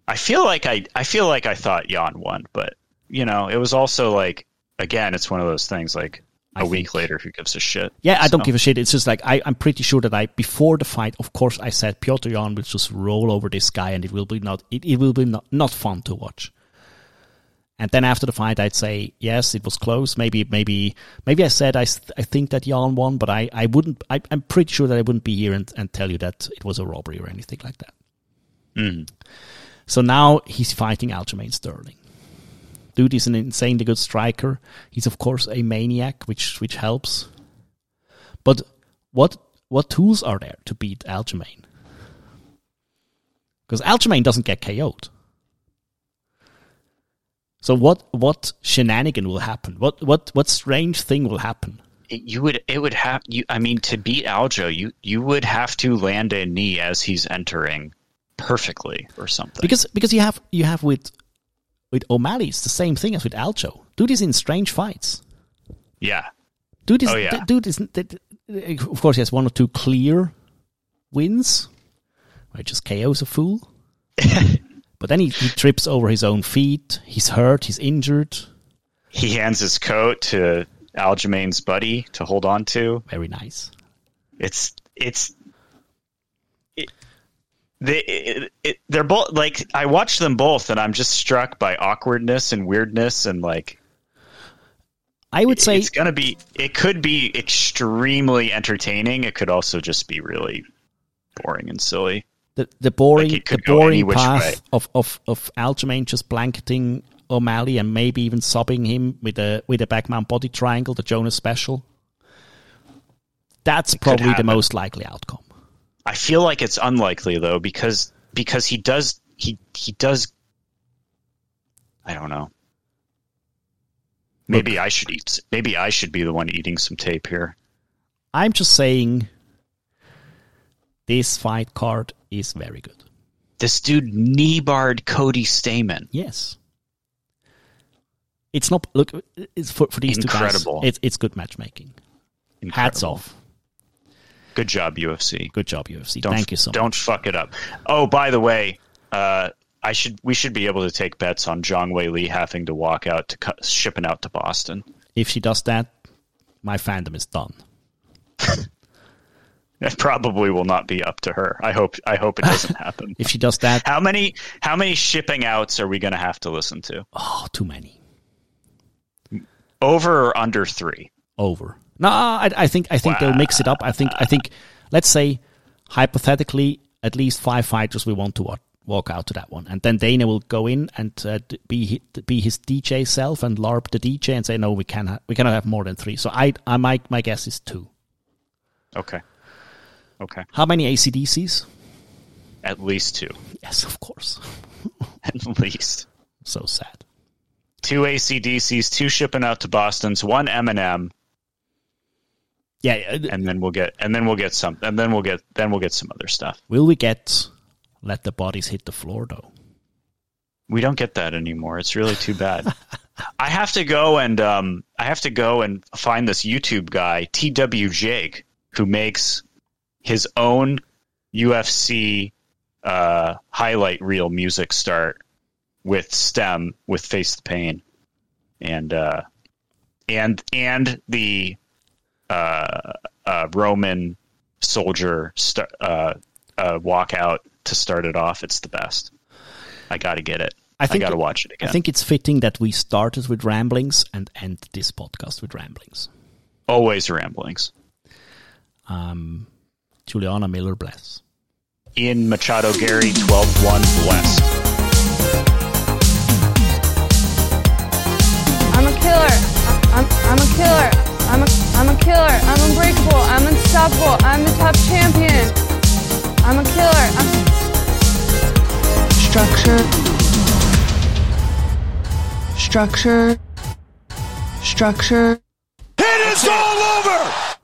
I feel like I I feel like I thought Yan won, but you know, it was also like again, it's one of those things like a I week think- later, who gives a shit? Yeah, I don't give a shit. It's just like I, I'm pretty sure that I before the fight, of course, I said Petr Yan will just roll over this guy, and it will be not it, it will be not, not fun to watch. And then after the fight, I'd say yes, it was close. Maybe maybe maybe I said I, I think that Yan won, but I, I wouldn't. I, I'm pretty sure that I wouldn't be here and, and tell you that it was a robbery or anything like that. Mhm. So now he's fighting Aljamain Sterling. Dude is an insanely good striker. He's of course a maniac, which which helps. But what what tools are there to beat Aljamain? Because Aljamain doesn't get KO'd. So what what shenanigan will happen? What what what strange thing will happen? It- you would it would have you. I mean, to beat Aljo, you you would have to land a knee as he's entering perfectly or something. Because because you have you have with with O'Malley, it's the same thing as with Aljo. Dude is in strange fights. yeah, Dude is Oh, yeah. dude is of course he has one or two clear wins where just KOs a fool. [LAUGHS] but then he, he trips over his own feet. He's hurt. He's injured. he hands his coat to Aljamain's buddy to hold on to. Very nice. It's it's it, they it, it, they're both like I watched them both and I'm just struck by awkwardness and weirdness and like I would say it's gonna be it could be extremely entertaining. It could also just be really boring and silly. The the boring Like, the could go any boring path way. of of of Aljamain just blanketing O'Malley and maybe even subbing him with a with a backmount body triangle, the Jonas special. That's probably the most likely outcome. I feel like it's unlikely though because because he does he he does I don't know. Maybe I should eat maybe I should be the one eating some tape here. I'm just saying this fight card is very good. This dude knee barred Cody Stamann. Yes. It's not look it's for, for these Incredible. two guys. It's it's good matchmaking. Hats off. Good job, UFC. Good job, UFC. Don't, Thank you so much. Don't fuck it up. Oh, by the way, uh, I should we should be able to take bets on Zhang Weili having to walk out to shipping out to Boston. If she does that, my fandom is done. [LAUGHS] It probably will not be up to her. I hope I hope it [LAUGHS] doesn't happen. If she does that, How many how many shipping outs are we going to have to listen to? oh, too many. Over or under three? Over. No, I, I think I think they'll mix it up. I think I think let's say hypothetically at least five fighters we want to walk, walk out to that one, and then Dana will go in and uh, be be his DJ self and larp the DJ and say no, we can ha- we cannot have more than three. So I I my my guess is two. Okay. Okay. How many ACDCs? At least two. Yes, of course. [LAUGHS] At least. So sad. Two ACDCs, two shipping out to Boston's, one Eminem, Yeah. uh, and then we'll get and then we'll get some and then we'll get then we'll get some other stuff. Will we get let the bodies hit the floor though? We don't get that anymore. It's really too bad. [LAUGHS] I have to go and um, I have to go and find this YouTube guy, TW Jake, who makes his own UFC uh, highlight reel music start with Stemm with face the pain and uh, and and the uh, uh, Roman soldier st- uh, uh, walk out to start it off. It's the best. I got to get it. I I, think got to watch it again. I think it's fitting that we started with ramblings and end this podcast with ramblings. always ramblings. Um, Juliana Miller bless. Ian Machado Garry 12 1 blessed. I'm a killer. I'm, I'm a killer. I'm a, I'm a killer. I'm unbreakable. I'm unstoppable. I'm the top champion. I'm a killer. I'm, Structure. Structure. Structure. It is all over!